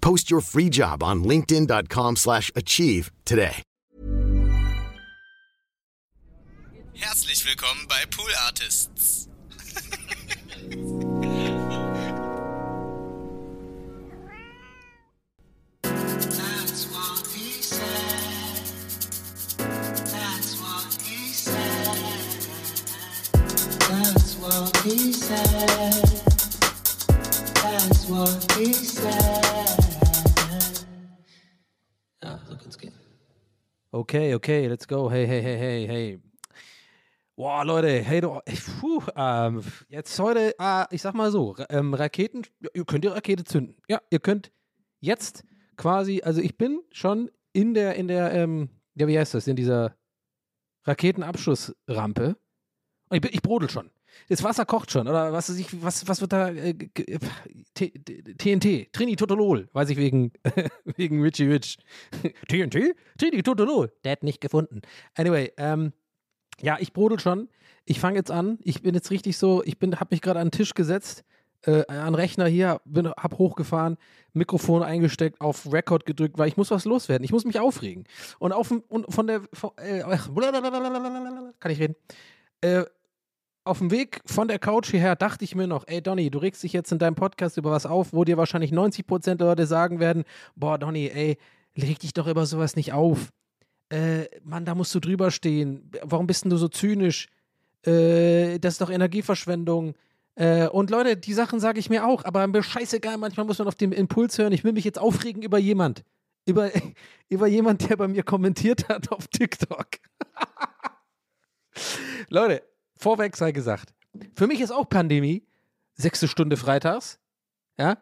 Post your free job on linkedin.com/achieve slash achieve today. Herzlich willkommen bei Pool Artists. That's what he said. Okay, okay, let's go. Hey, hey, hey, hey, hey. Boah, Leute, hey, du, puh, ähm, jetzt heute, äh, ich sag mal so, ähm, Raketen, ihr könnt die Rakete zünden. Ja, ihr könnt jetzt quasi, also ich bin schon in der, in der, ähm, ja, wie heißt das, in dieser Raketenabschussrampe. Und ich, bin, ich brodel schon. Das Wasser kocht schon, oder was, ich, was, was wird da, äh, TNT, Trinitotolol, weiß ich wegen, wegen Richie Rich. TNT? Trinitotolol. Der hat nicht gefunden. Anyway, ähm, ja, ich brodel schon. Ich fange jetzt an. Ich bin jetzt richtig so, ich bin, habe mich gerade an den Tisch gesetzt, äh, an den Rechner hier, bin, hab hochgefahren, Mikrofon eingesteckt, auf Record gedrückt, weil ich muss was loswerden. Ich muss mich aufregen. Und auf und von der, von, äh, kann ich reden? Äh, auf dem Weg von der Couch hierher dachte ich mir noch, ey Donny, du regst dich jetzt in deinem Podcast über was auf, wo dir wahrscheinlich 90% der Leute sagen werden, boah Donny, ey, reg dich doch über sowas nicht auf äh, Mann, da musst du drüber stehen. Warum bist denn du so zynisch? Äh, das ist doch Energieverschwendung. Äh, und Leute, die Sachen sage ich mir auch, aber mir scheißegal, manchmal muss man auf den Impuls hören. Ich will mich jetzt aufregen über jemand. Über, über jemand, der bei mir kommentiert hat auf TikTok. Leute, vorweg sei gesagt, für mich ist auch Pandemie, sechste Stunde freitags, ja.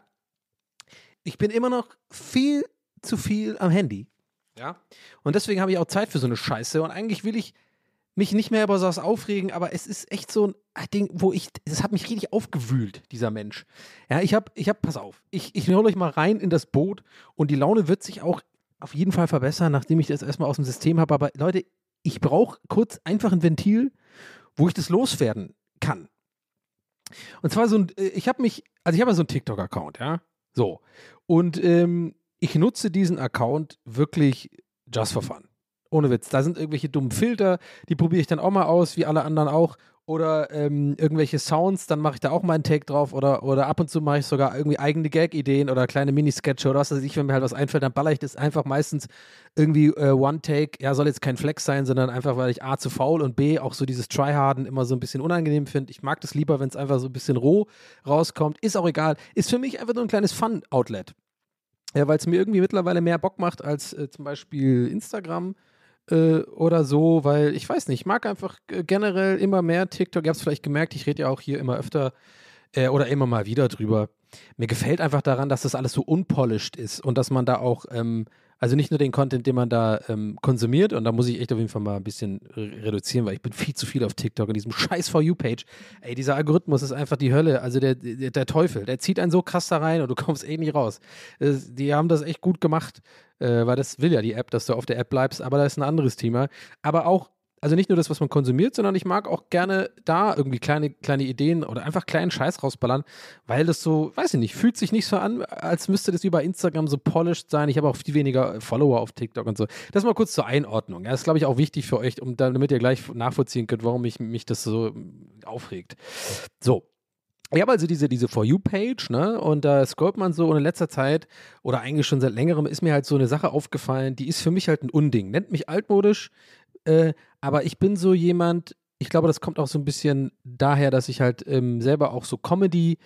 Ich bin immer noch viel zu viel am Handy. Ja. Und deswegen habe ich auch Zeit für so eine Scheiße. Und eigentlich will ich mich nicht mehr über sowas aufregen, aber es ist echt so ein Ding, wo ich, es hat mich richtig aufgewühlt, dieser Mensch. Ja, ich habe, ich habe, pass auf, ich, ich hole euch mal rein in das Boot und die Laune wird sich auch auf jeden Fall verbessern, nachdem ich das erstmal aus dem System habe. Aber Leute, ich brauche kurz einfach ein Ventil, wo ich das loswerden kann. Und zwar so ein, äh, ich habe mich, also ich habe ja so einen TikTok-Account, ja. So. Und ähm, ich nutze diesen Account wirklich just for fun. Ohne Witz. Da sind irgendwelche dummen Filter, die probiere ich dann auch mal aus, wie alle anderen auch. Oder ähm, irgendwelche Sounds, dann mache ich da auch mal einen Take drauf. Oder, oder ab und zu mache ich sogar irgendwie eigene Gag-Ideen oder kleine Minisketche oder was weiß ich, wenn mir halt was einfällt, dann baller ich das einfach meistens irgendwie äh, One-Take. Ja, soll jetzt kein Flex sein, sondern einfach, weil ich A zu faul und B auch so dieses Tryharden immer so ein bisschen unangenehm finde. Ich mag das lieber, wenn es einfach so ein bisschen roh rauskommt. Ist auch egal. Ist für mich einfach nur ein kleines Fun-Outlet. Ja, weil es mir irgendwie mittlerweile mehr Bock macht als äh, zum Beispiel Instagram äh, oder so, weil ich weiß nicht, ich mag einfach äh, generell immer mehr TikTok. Ihr habt es vielleicht gemerkt, ich rede ja auch hier immer öfter äh, oder immer mal wieder drüber. Mir gefällt einfach daran, dass das alles so unpolished ist und dass man da auch, ähm, also nicht nur den Content, den man da ähm, konsumiert, und da muss ich echt auf jeden Fall mal ein bisschen re- reduzieren, weil ich bin viel zu viel auf TikTok in diesem scheiß For You-Page. Ey, dieser Algorithmus ist einfach die Hölle, also der, der, der Teufel, der zieht einen so krass da rein und du kommst eh nicht raus. Das, die haben das echt gut gemacht, äh, weil das will ja die App, dass du auf der App bleibst, aber das ist ein anderes Thema. Aber auch also nicht nur das, was man konsumiert, sondern ich mag auch gerne da irgendwie kleine, kleine Ideen oder einfach kleinen Scheiß rausballern, weil das so, weiß ich nicht, fühlt sich nicht so an, als müsste das wie bei Instagram so polished sein. Ich habe auch viel weniger Follower auf TikTok und so. Das mal kurz zur Einordnung. Das ist, glaube ich, auch wichtig für euch, um damit ihr gleich nachvollziehen könnt, warum mich, mich das so aufregt. So. Ich habe also diese, diese For You-Page, ne? Und da scrollt man so und in letzter Zeit oder eigentlich schon seit längerem ist mir halt so eine Sache aufgefallen, die ist für mich halt ein Unding. Nennt mich altmodisch, äh, aber ich bin so jemand, ich glaube, das kommt auch so ein bisschen daher, dass ich halt ähm, selber auch so Comedy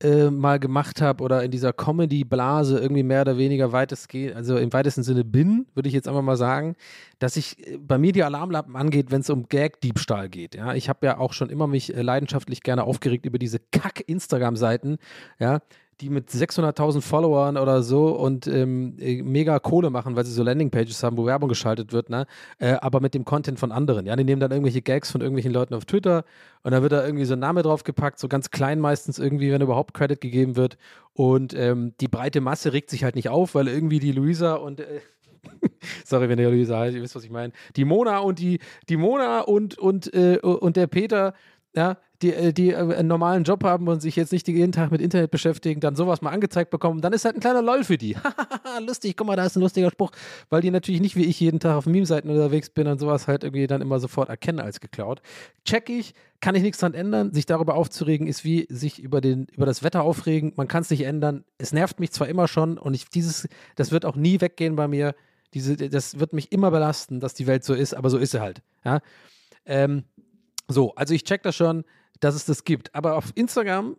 äh, mal gemacht habe oder in dieser Comedy-Blase irgendwie mehr oder weniger weitestgehend, also im weitesten Sinne bin, würde ich jetzt einfach mal sagen, dass ich äh, bei mir die Alarmlampen angeht, wenn es um Gag-Diebstahl geht. Ja, ich habe ja auch schon immer mich äh, leidenschaftlich gerne aufgeregt über diese Kack-Instagram-Seiten, ja, die mit 600.000 Followern oder so und ähm, äh, mega Kohle machen, weil sie so Landingpages haben, wo Werbung geschaltet wird, ne? Äh, aber mit dem Content von anderen. Ja, die nehmen dann irgendwelche Gags von irgendwelchen Leuten auf Twitter und dann wird da irgendwie so ein Name draufgepackt, so ganz klein meistens irgendwie, wenn überhaupt Credit gegeben wird. Und ähm, die breite Masse regt sich halt nicht auf, weil irgendwie die Luisa und äh, Sorry, wenn ihr Luisa heißt, ihr wisst, was ich meine. Die Mona und die, die Mona und, und, äh, und der Peter, ja, die, äh, die äh, einen normalen Job haben und sich jetzt nicht jeden Tag mit Internet beschäftigen, dann sowas mal angezeigt bekommen, dann ist halt ein kleiner LOL für die. Lustig, guck mal, da ist ein lustiger Spruch, weil die natürlich nicht wie ich jeden Tag auf Meme-Seiten unterwegs bin und sowas halt irgendwie dann immer sofort erkennen als geklaut. Check ich, kann ich nichts dran ändern. Sich darüber aufzuregen ist wie sich über, den, über das Wetter aufregen. Man kann es nicht ändern. Es nervt mich zwar immer schon und ich, dieses, das wird auch nie weggehen bei mir. Diese, das wird mich immer belasten, dass die Welt so ist, aber so ist sie halt. Ja. Ähm, so, also ich check das schon, dass es das gibt. Aber auf Instagram,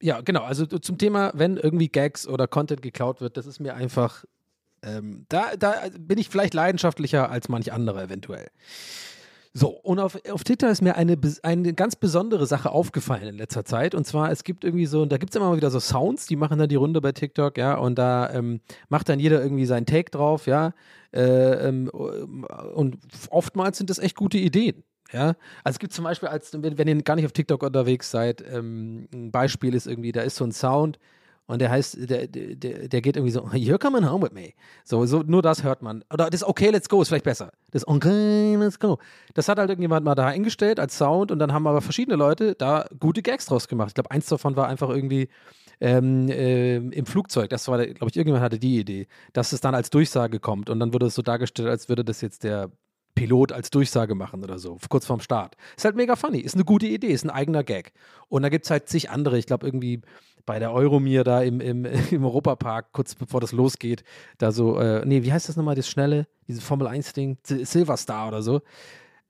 ja, genau, also zum Thema, wenn irgendwie Gags oder Content geklaut wird, das ist mir einfach, ähm, da, da bin ich vielleicht leidenschaftlicher als manch andere eventuell. So, und auf, auf Twitter ist mir eine, eine ganz besondere Sache aufgefallen in letzter Zeit. Und zwar, es gibt irgendwie so, da gibt es immer mal wieder so Sounds, die machen dann die Runde bei TikTok, ja, und da ähm, macht dann jeder irgendwie seinen Take drauf, ja. Äh, ähm, und oftmals sind das echt gute Ideen. Ja, also es gibt zum Beispiel, als wenn, ihr gar nicht auf TikTok unterwegs seid, ähm, ein Beispiel ist irgendwie, da ist so ein Sound und der heißt, der, der, der geht irgendwie so, You're coming home with me. So, so, nur das hört man. Oder das Okay, let's go ist vielleicht besser. Das Okay, let's go. Das hat halt irgendjemand mal da eingestellt als Sound und dann haben aber verschiedene Leute da gute Gags draus gemacht. Ich glaube, eins davon war einfach irgendwie ähm, äh, im Flugzeug. Das war, glaube ich, irgendjemand hatte die Idee, dass es dann als Durchsage kommt und dann wurde es so dargestellt, als würde das jetzt der Pilot als Durchsage machen oder so, kurz vorm Start. Ist halt mega funny, ist eine gute Idee, ist ein eigener Gag. Und da gibt es halt zig andere, ich glaube irgendwie bei der Euromir da im, im, im Europapark, kurz bevor das losgeht, da so, äh, nee, wie heißt das nochmal, das schnelle, dieses Formel 1-Ding, Silverstar oder so.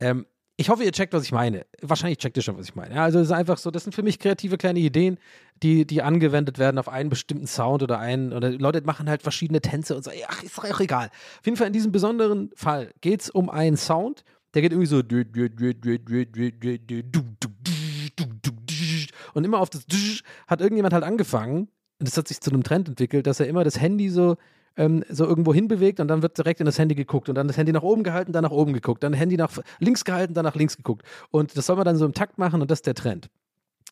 Ähm, ich hoffe, ihr checkt, was ich meine. Wahrscheinlich checkt ihr schon, was ich meine. Ja, also es ist einfach so, das sind für mich kreative kleine Ideen, die, die angewendet werden auf einen bestimmten Sound oder einen, oder Leute machen halt verschiedene Tänze und so, ach, ist doch egal. Auf jeden Fall in diesem besonderen Fall geht es um einen Sound, der geht irgendwie so und immer auf das hat irgendjemand halt angefangen, und das hat sich zu einem Trend entwickelt, dass er immer das Handy so ähm, so irgendwo hinbewegt und dann wird direkt in das Handy geguckt und dann das Handy nach oben gehalten, dann nach oben geguckt, dann das Handy nach links gehalten, dann nach links geguckt. Und das soll man dann so im Takt machen und das ist der Trend.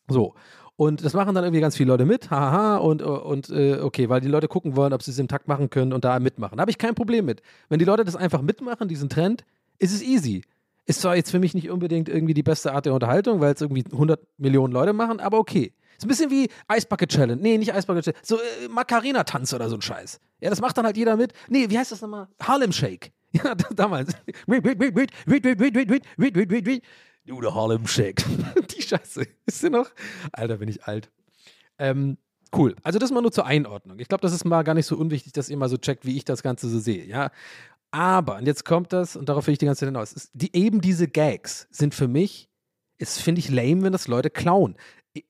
So. Und das machen dann irgendwie ganz viele Leute mit, haha, und, und äh, okay, weil die Leute gucken wollen, ob sie es im Takt machen können und da mitmachen. Da habe ich kein Problem mit. Wenn die Leute das einfach mitmachen, diesen Trend, ist es easy. Ist zwar jetzt für mich nicht unbedingt irgendwie die beste Art der Unterhaltung, weil es irgendwie 100 Millionen Leute machen, aber okay. Ist ein bisschen wie Eisbucket Challenge. Nee, nicht Eisbucket Challenge. So äh, Macarena-Tanz oder so ein Scheiß. Ja, das macht dann halt jeder mit. Nee, wie heißt das nochmal? Harlem Shake. Ja, damals. Du, Nude Harlem Shake. die Scheiße. Ist sie noch? Alter, bin ich alt. Ähm, cool. Also das mal nur zur Einordnung. Ich glaube, das ist mal gar nicht so unwichtig, dass ihr mal so checkt, wie ich das Ganze so sehe. Ja. Aber, und jetzt kommt das, und darauf will ich die ganze Zeit hinaus, ist, die, eben diese Gags sind für mich, es finde ich lame, wenn das Leute klauen.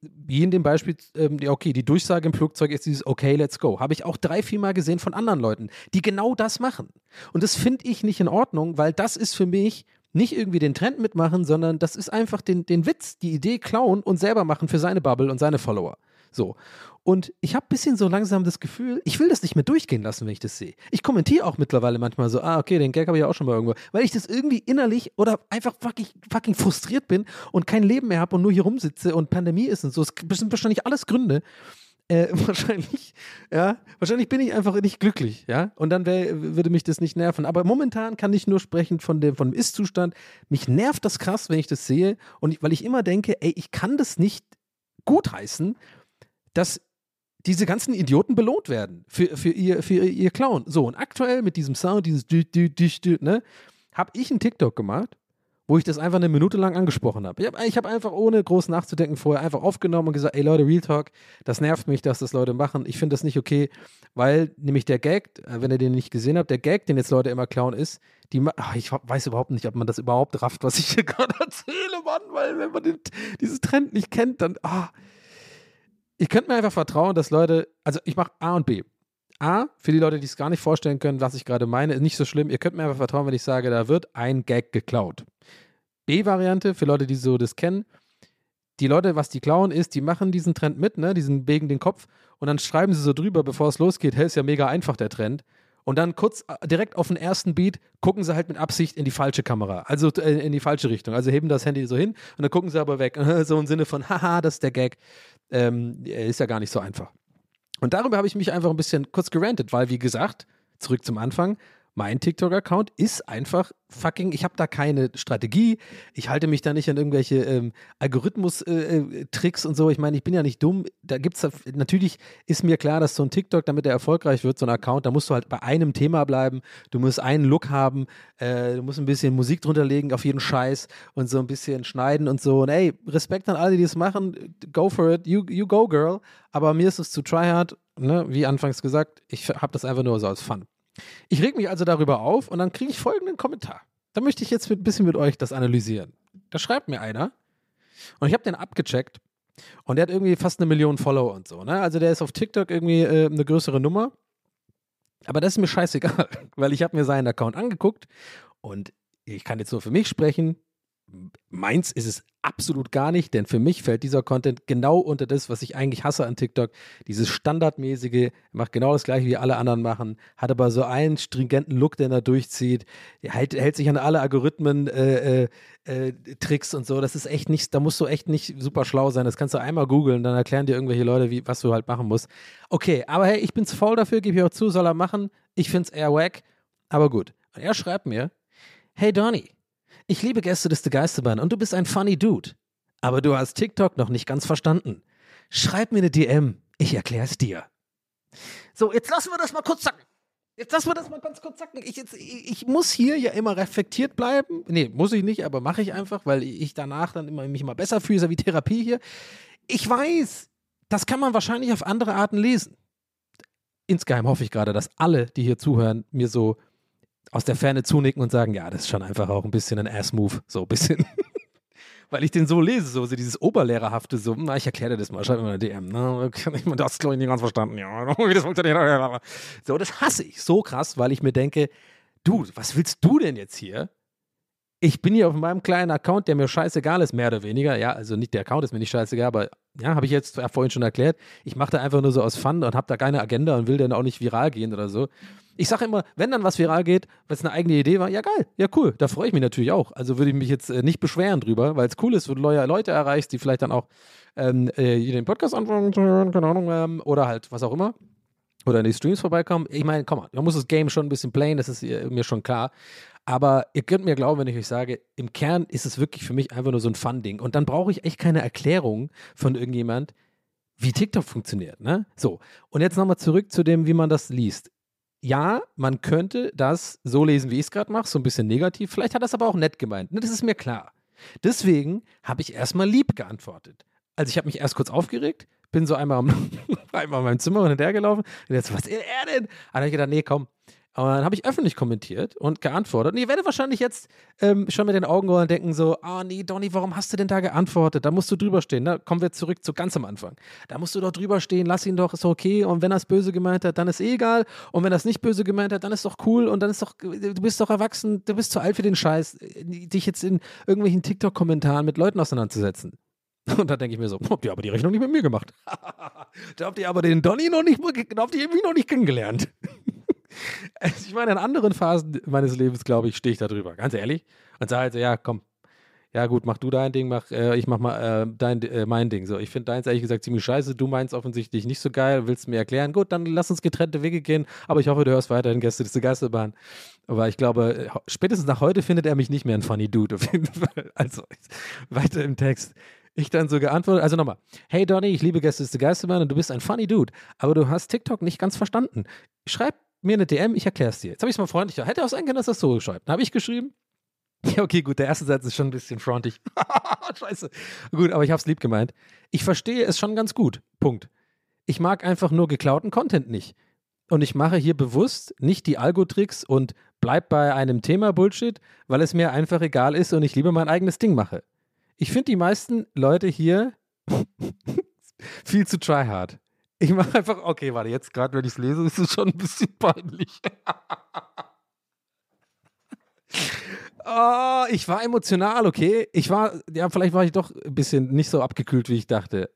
Wie in dem Beispiel, ähm, okay, die Durchsage im Flugzeug ist dieses Okay, let's go. Habe ich auch drei, vier Mal gesehen von anderen Leuten, die genau das machen. Und das finde ich nicht in Ordnung, weil das ist für mich nicht irgendwie den Trend mitmachen, sondern das ist einfach den, den Witz, die Idee klauen und selber machen für seine Bubble und seine Follower. So. Und ich habe ein bisschen so langsam das Gefühl, ich will das nicht mehr durchgehen lassen, wenn ich das sehe. Ich kommentiere auch mittlerweile manchmal so, ah, okay, den Gag habe ich auch schon mal irgendwo, weil ich das irgendwie innerlich oder einfach fucking, fucking frustriert bin und kein Leben mehr habe und nur hier rumsitze und Pandemie ist und so. Das sind wahrscheinlich alles Gründe. Äh, wahrscheinlich, ja, wahrscheinlich bin ich einfach nicht glücklich, ja, und dann wär, würde mich das nicht nerven. Aber momentan kann ich nur sprechen von dem, von dem Ist-Zustand. Mich nervt das krass, wenn ich das sehe und ich, weil ich immer denke, ey, ich kann das nicht gutheißen, dass diese ganzen Idioten belohnt werden für, für, ihr, für ihr Clown. So, und aktuell mit diesem Sound, dieses dü, dü, dü, dü, ne, habe ich einen TikTok gemacht, wo ich das einfach eine Minute lang angesprochen habe. Ich habe hab einfach ohne groß nachzudenken vorher einfach aufgenommen und gesagt, ey Leute, Real Talk, das nervt mich, dass das Leute machen. Ich finde das nicht okay, weil nämlich der Gag, äh, wenn ihr den nicht gesehen habt, der Gag, den jetzt Leute immer klauen, ist, die, ach, ich weiß überhaupt nicht, ob man das überhaupt rafft, was ich hier gerade erzähle, Mann, weil wenn man den, dieses Trend nicht kennt, dann, ah. Ich könnte mir einfach vertrauen, dass Leute, also ich mache A und B. A, für die Leute, die es gar nicht vorstellen können, was ich gerade meine, ist nicht so schlimm. Ihr könnt mir einfach vertrauen, wenn ich sage, da wird ein Gag geklaut. B-Variante, für Leute, die so das kennen, die Leute, was die klauen, ist, die machen diesen Trend mit, ne, diesen Wegen den Kopf und dann schreiben sie so drüber, bevor es losgeht, hey, ist ja mega einfach der Trend. Und dann kurz äh, direkt auf den ersten Beat gucken sie halt mit Absicht in die falsche Kamera, also äh, in die falsche Richtung. Also heben das Handy so hin und dann gucken sie aber weg. So im Sinne von, haha, das ist der Gag. Ähm, ist ja gar nicht so einfach. Und darüber habe ich mich einfach ein bisschen kurz gerantet, weil, wie gesagt, zurück zum Anfang, mein TikTok-Account ist einfach fucking, ich habe da keine Strategie, ich halte mich da nicht an irgendwelche ähm, Algorithmus-Tricks äh, und so. Ich meine, ich bin ja nicht dumm. Da gibt es, natürlich ist mir klar, dass so ein TikTok, damit er erfolgreich wird, so ein Account, da musst du halt bei einem Thema bleiben, du musst einen Look haben, äh, du musst ein bisschen Musik drunter legen auf jeden Scheiß und so ein bisschen schneiden und so. Und ey, Respekt an alle, die das machen, go for it, you, you go, girl. Aber mir ist es zu tryhard, ne? wie anfangs gesagt, ich habe das einfach nur so als Fun. Ich reg mich also darüber auf und dann kriege ich folgenden Kommentar. Da möchte ich jetzt ein bisschen mit euch das analysieren. Da schreibt mir einer und ich habe den abgecheckt und der hat irgendwie fast eine Million Follower und so. Ne? Also der ist auf TikTok irgendwie äh, eine größere Nummer. Aber das ist mir scheißegal, weil ich habe mir seinen Account angeguckt und ich kann jetzt nur für mich sprechen. Meins ist es absolut gar nicht, denn für mich fällt dieser Content genau unter das, was ich eigentlich hasse an TikTok. Dieses standardmäßige, macht genau das gleiche wie alle anderen machen, hat aber so einen stringenten Look, den er durchzieht, hält, hält sich an alle Algorithmen, äh, äh, äh, Tricks und so. Das ist echt nicht, da musst du echt nicht super schlau sein. Das kannst du einmal googeln, dann erklären dir irgendwelche Leute, wie, was du halt machen musst. Okay, aber hey, ich bin zu faul dafür, gebe ich auch zu, soll er machen. Ich finde es eher wack, aber gut. Und er schreibt mir, hey Donny, ich liebe Gäste The Geisterbahn und du bist ein funny Dude. Aber du hast TikTok noch nicht ganz verstanden. Schreib mir eine DM, ich erklär's dir. So, jetzt lassen wir das mal kurz sacken. Jetzt lassen wir das mal ganz kurz sacken. Ich, jetzt, ich, ich, muss hier ja immer reflektiert bleiben. Nee, muss ich nicht, aber mache ich einfach, weil ich danach dann immer, mich immer besser fühle, so wie Therapie hier. Ich weiß, das kann man wahrscheinlich auf andere Arten lesen. Insgeheim hoffe ich gerade, dass alle, die hier zuhören, mir so aus der Ferne zunicken und sagen, ja, das ist schon einfach auch ein bisschen ein Ass-Move, so ein bisschen. Weil ich den so lese, so, so dieses Oberlehrerhafte, so, na, ich erkläre dir das mal, schreib mir mal eine DM, ne? Ich meine, das glaube ich nicht ganz verstanden, ja, wie das funktioniert. So, das hasse ich so krass, weil ich mir denke, du, was willst du denn jetzt hier? Ich bin hier auf meinem kleinen Account, der mir scheißegal ist, mehr oder weniger. Ja, also nicht der Account ist mir nicht scheißegal, aber ja, habe ich jetzt vorhin schon erklärt. Ich mache da einfach nur so aus Fun und habe da keine Agenda und will dann auch nicht viral gehen oder so. Ich sage immer, wenn dann was viral geht, weil es eine eigene Idee war, ja geil, ja cool, da freue ich mich natürlich auch. Also würde ich mich jetzt äh, nicht beschweren drüber, weil es cool ist, wenn du neue Leute erreichst, die vielleicht dann auch ähm, äh, den Podcast anfangen zu hören, keine Ahnung, ähm, oder halt was auch immer. Oder in die Streams vorbeikommen. Ich meine, komm mal, man muss das Game schon ein bisschen playen, das ist äh, mir schon klar. Aber ihr könnt mir glauben, wenn ich euch sage, im Kern ist es wirklich für mich einfach nur so ein Fun-Ding. Und dann brauche ich echt keine Erklärung von irgendjemand, wie TikTok funktioniert. Ne? So, und jetzt nochmal zurück zu dem, wie man das liest ja, man könnte das so lesen, wie ich es gerade mache, so ein bisschen negativ. Vielleicht hat es aber auch nett gemeint. Ne, das ist mir klar. Deswegen habe ich erstmal lieb geantwortet. Also ich habe mich erst kurz aufgeregt, bin so einmal, einmal in meinem Zimmer und hinterhergelaufen und jetzt, was er denn? Dann habe ich gedacht, nee, komm, und dann habe ich öffentlich kommentiert und geantwortet. Und ihr werdet wahrscheinlich jetzt ähm, schon mit den Augen rollen und denken so, ah oh, nee, Donny, warum hast du denn da geantwortet? Da musst du drüber stehen. Ne? Kommen wir zurück zu ganz am Anfang. Da musst du doch drüber stehen, lass ihn doch, ist okay. Und wenn er es böse gemeint hat, dann ist eh egal. Und wenn er es nicht böse gemeint hat, dann ist doch cool. Und dann ist doch, du bist doch erwachsen, du bist zu alt für den Scheiß, dich jetzt in irgendwelchen TikTok-Kommentaren mit Leuten auseinanderzusetzen. Und da denke ich mir so, habt ihr aber die Rechnung nicht mit mir gemacht? da habt ihr aber den Donny noch nicht, da habt ihr mich noch nicht kennengelernt. Ich meine, in anderen Phasen meines Lebens, glaube ich, stehe ich da drüber, ganz ehrlich. Und sage halt so, ja, komm, ja gut, mach du dein Ding, mach, äh, ich mach mal äh, dein, äh, mein Ding. So, ich finde deins ehrlich gesagt ziemlich scheiße, du meinst offensichtlich nicht so geil, willst mir erklären, gut, dann lass uns getrennte Wege gehen, aber ich hoffe, du hörst weiterhin Gäste des Geisterbahn. Aber ich glaube, spätestens nach heute findet er mich nicht mehr ein funny Dude, auf jeden Fall. Also, weiter im Text. Ich dann so geantwortet, also nochmal, hey Donny, ich liebe Gäste des Geisterbahn und du bist ein funny Dude, aber du hast TikTok nicht ganz verstanden. Schreib mir eine DM, ich erkläre es dir. Jetzt habe ich es mal freundlicher. Hätte auch sein können, dass das so schreibt. Dann habe ich geschrieben, Ja, okay, gut, der erste Satz ist schon ein bisschen frontig. Scheiße. Gut, aber ich hab's lieb gemeint. Ich verstehe es schon ganz gut. Punkt. Ich mag einfach nur geklauten Content nicht. Und ich mache hier bewusst nicht die Algo-Tricks und bleib bei einem Thema Bullshit, weil es mir einfach egal ist und ich lieber mein eigenes Ding mache. Ich finde die meisten Leute hier viel zu tryhard. Ich mache einfach, okay, warte, jetzt gerade, wenn ich es lese, ist es schon ein bisschen peinlich. oh, ich war emotional, okay. Ich war, ja, vielleicht war ich doch ein bisschen nicht so abgekühlt, wie ich dachte.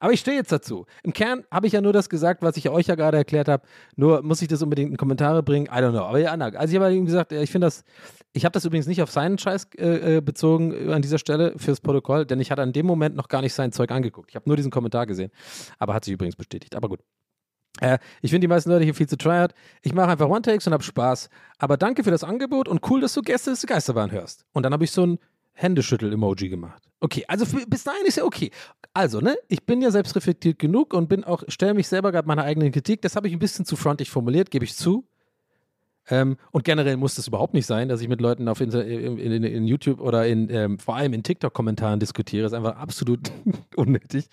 Aber ich stehe jetzt dazu. Im Kern habe ich ja nur das gesagt, was ich euch ja gerade erklärt habe. Nur muss ich das unbedingt in Kommentare bringen. I don't know. Aber ja, also ich habe ihm gesagt, ich finde das, ich habe das übrigens nicht auf seinen Scheiß äh, äh, bezogen an dieser Stelle fürs Protokoll, denn ich hatte an dem Moment noch gar nicht sein Zeug angeguckt. Ich habe nur diesen Kommentar gesehen. Aber hat sich übrigens bestätigt. Aber gut. Äh, ich finde die meisten Leute hier viel zu tryhard. Ich mache einfach One-Takes und habe Spaß. Aber danke für das Angebot und cool, dass du Gäste des Geisterbahn hörst. Und dann habe ich so ein Händeschüttel-Emoji gemacht. Okay, also bis dahin ist ja okay. Also, ne, ich bin ja selbstreflektiert genug und bin auch, stelle mich selber gerade meiner eigenen Kritik. Das habe ich ein bisschen zu frontig formuliert, gebe ich zu. Ähm, und generell muss das überhaupt nicht sein, dass ich mit Leuten auf Inter in, in, in, YouTube oder in, ähm, vor allem in TikTok-Kommentaren diskutiere. Ist einfach absolut unnötig.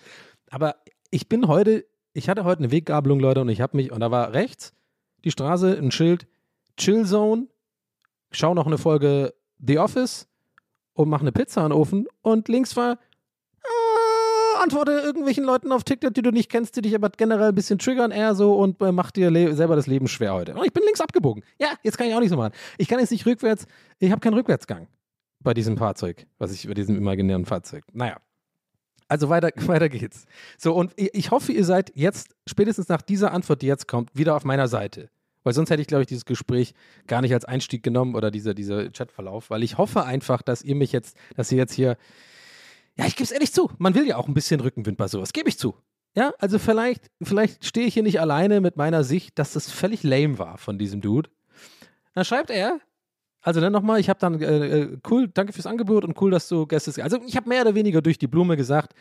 Aber ich bin heute, ich hatte heute eine Weggabelung, Leute, und ich habe mich, und da war rechts die Straße, ein Schild, Chill Zone, schau noch eine Folge The Office und mach eine Pizza in den Ofen und links war äh, antworte irgendwelchen Leuten auf TikTok, die du nicht kennst, die dich aber generell ein bisschen triggern eher so und äh, mach dir selber das Leben schwer heute. Und ich bin links abgebogen. Ja, jetzt kann ich auch nicht so machen. Ich kann jetzt nicht rückwärts, ich habe keinen Rückwärtsgang bei diesem Fahrzeug, was ich bei diesem imaginären Fahrzeug. Naja. Also weiter, weiter geht's. So, und ich hoffe, ihr seid jetzt, spätestens nach dieser Antwort, die jetzt kommt, wieder auf meiner Seite. Weil sonst hätte ich, glaube ich, dieses Gespräch gar nicht als Einstieg genommen oder dieser, dieser Chatverlauf, weil ich hoffe einfach, dass ihr mich jetzt, dass ihr jetzt hier, ja, ich gebe es ehrlich zu, man will ja auch ein bisschen Rückenwind bei sowas, gebe ich zu. Ja, also vielleicht, vielleicht stehe ich hier nicht alleine mit meiner Sicht, dass das völlig lame war von diesem Dude. Dann schreibt er, also dann nochmal, ich habe dann, äh, äh, cool, danke fürs Angebot und cool, dass du Gäste, also ich habe mehr oder weniger durch die Blume gesagt,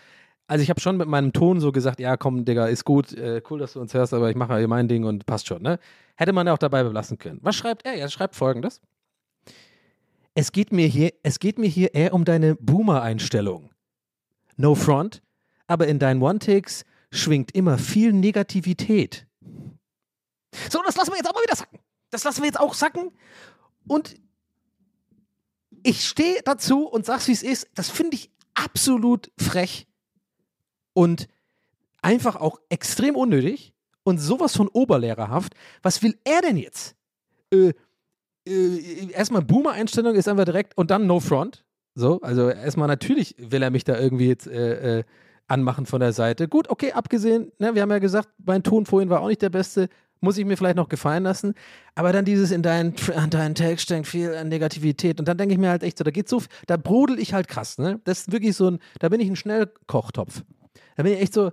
also ich habe schon mit meinem Ton so gesagt, ja komm, Digga, ist gut, äh, cool, dass du uns hörst, aber ich mache hier mein Ding und passt schon, ne? Hätte man auch dabei belassen können. Was schreibt er? Er schreibt folgendes. Es geht mir hier, es geht mir hier eher um deine Boomer-Einstellung. No front, aber in deinen One-Takes schwingt immer viel Negativität. So, das lassen wir jetzt auch mal wieder sacken. Das lassen wir jetzt auch sacken. Und ich stehe dazu und sag's, wie es ist. Das finde ich absolut frech und einfach auch extrem unnötig und sowas von oberlehrerhaft. Was will er denn jetzt? Äh, äh, erstmal Boomer-Einstellung ist einfach direkt und dann No Front. So, also erstmal natürlich will er mich da irgendwie jetzt äh, äh, anmachen von der Seite. Gut, okay, abgesehen, ne, wir haben ja gesagt, mein Ton vorhin war auch nicht der beste, muss ich mir vielleicht noch gefallen lassen. Aber dann dieses in deinen, an deinen Text steckt viel Negativität. Und dann denke ich mir halt echt so, da geht so, da brodel ich halt krass, ne? Das ist wirklich so ein, da bin ich ein Schnellkochtopf. Da bin ich echt so,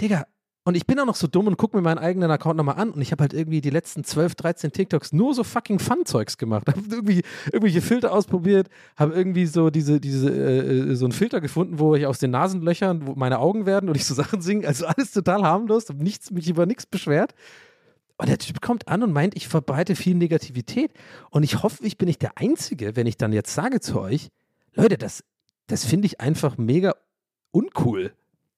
Digga, und ich bin auch noch so dumm und gucke mir meinen eigenen Account nochmal an und ich habe halt irgendwie die letzten 12, 13 TikToks nur so fucking Fun-Zeugs gemacht. Habe irgendwie irgendwelche Filter ausprobiert, habe irgendwie so diese, diese, äh, so einen Filter gefunden, wo ich aus den Nasenlöchern wo meine Augen werden und ich so Sachen singe. Also alles total harmlos, habe nichts, mich über nichts beschwert. Und der Typ kommt an und meint, ich verbreite viel Negativität. Und ich hoffe, ich bin nicht der Einzige, wenn ich dann jetzt sage zu euch, Leute, das, das finde ich einfach mega uncool.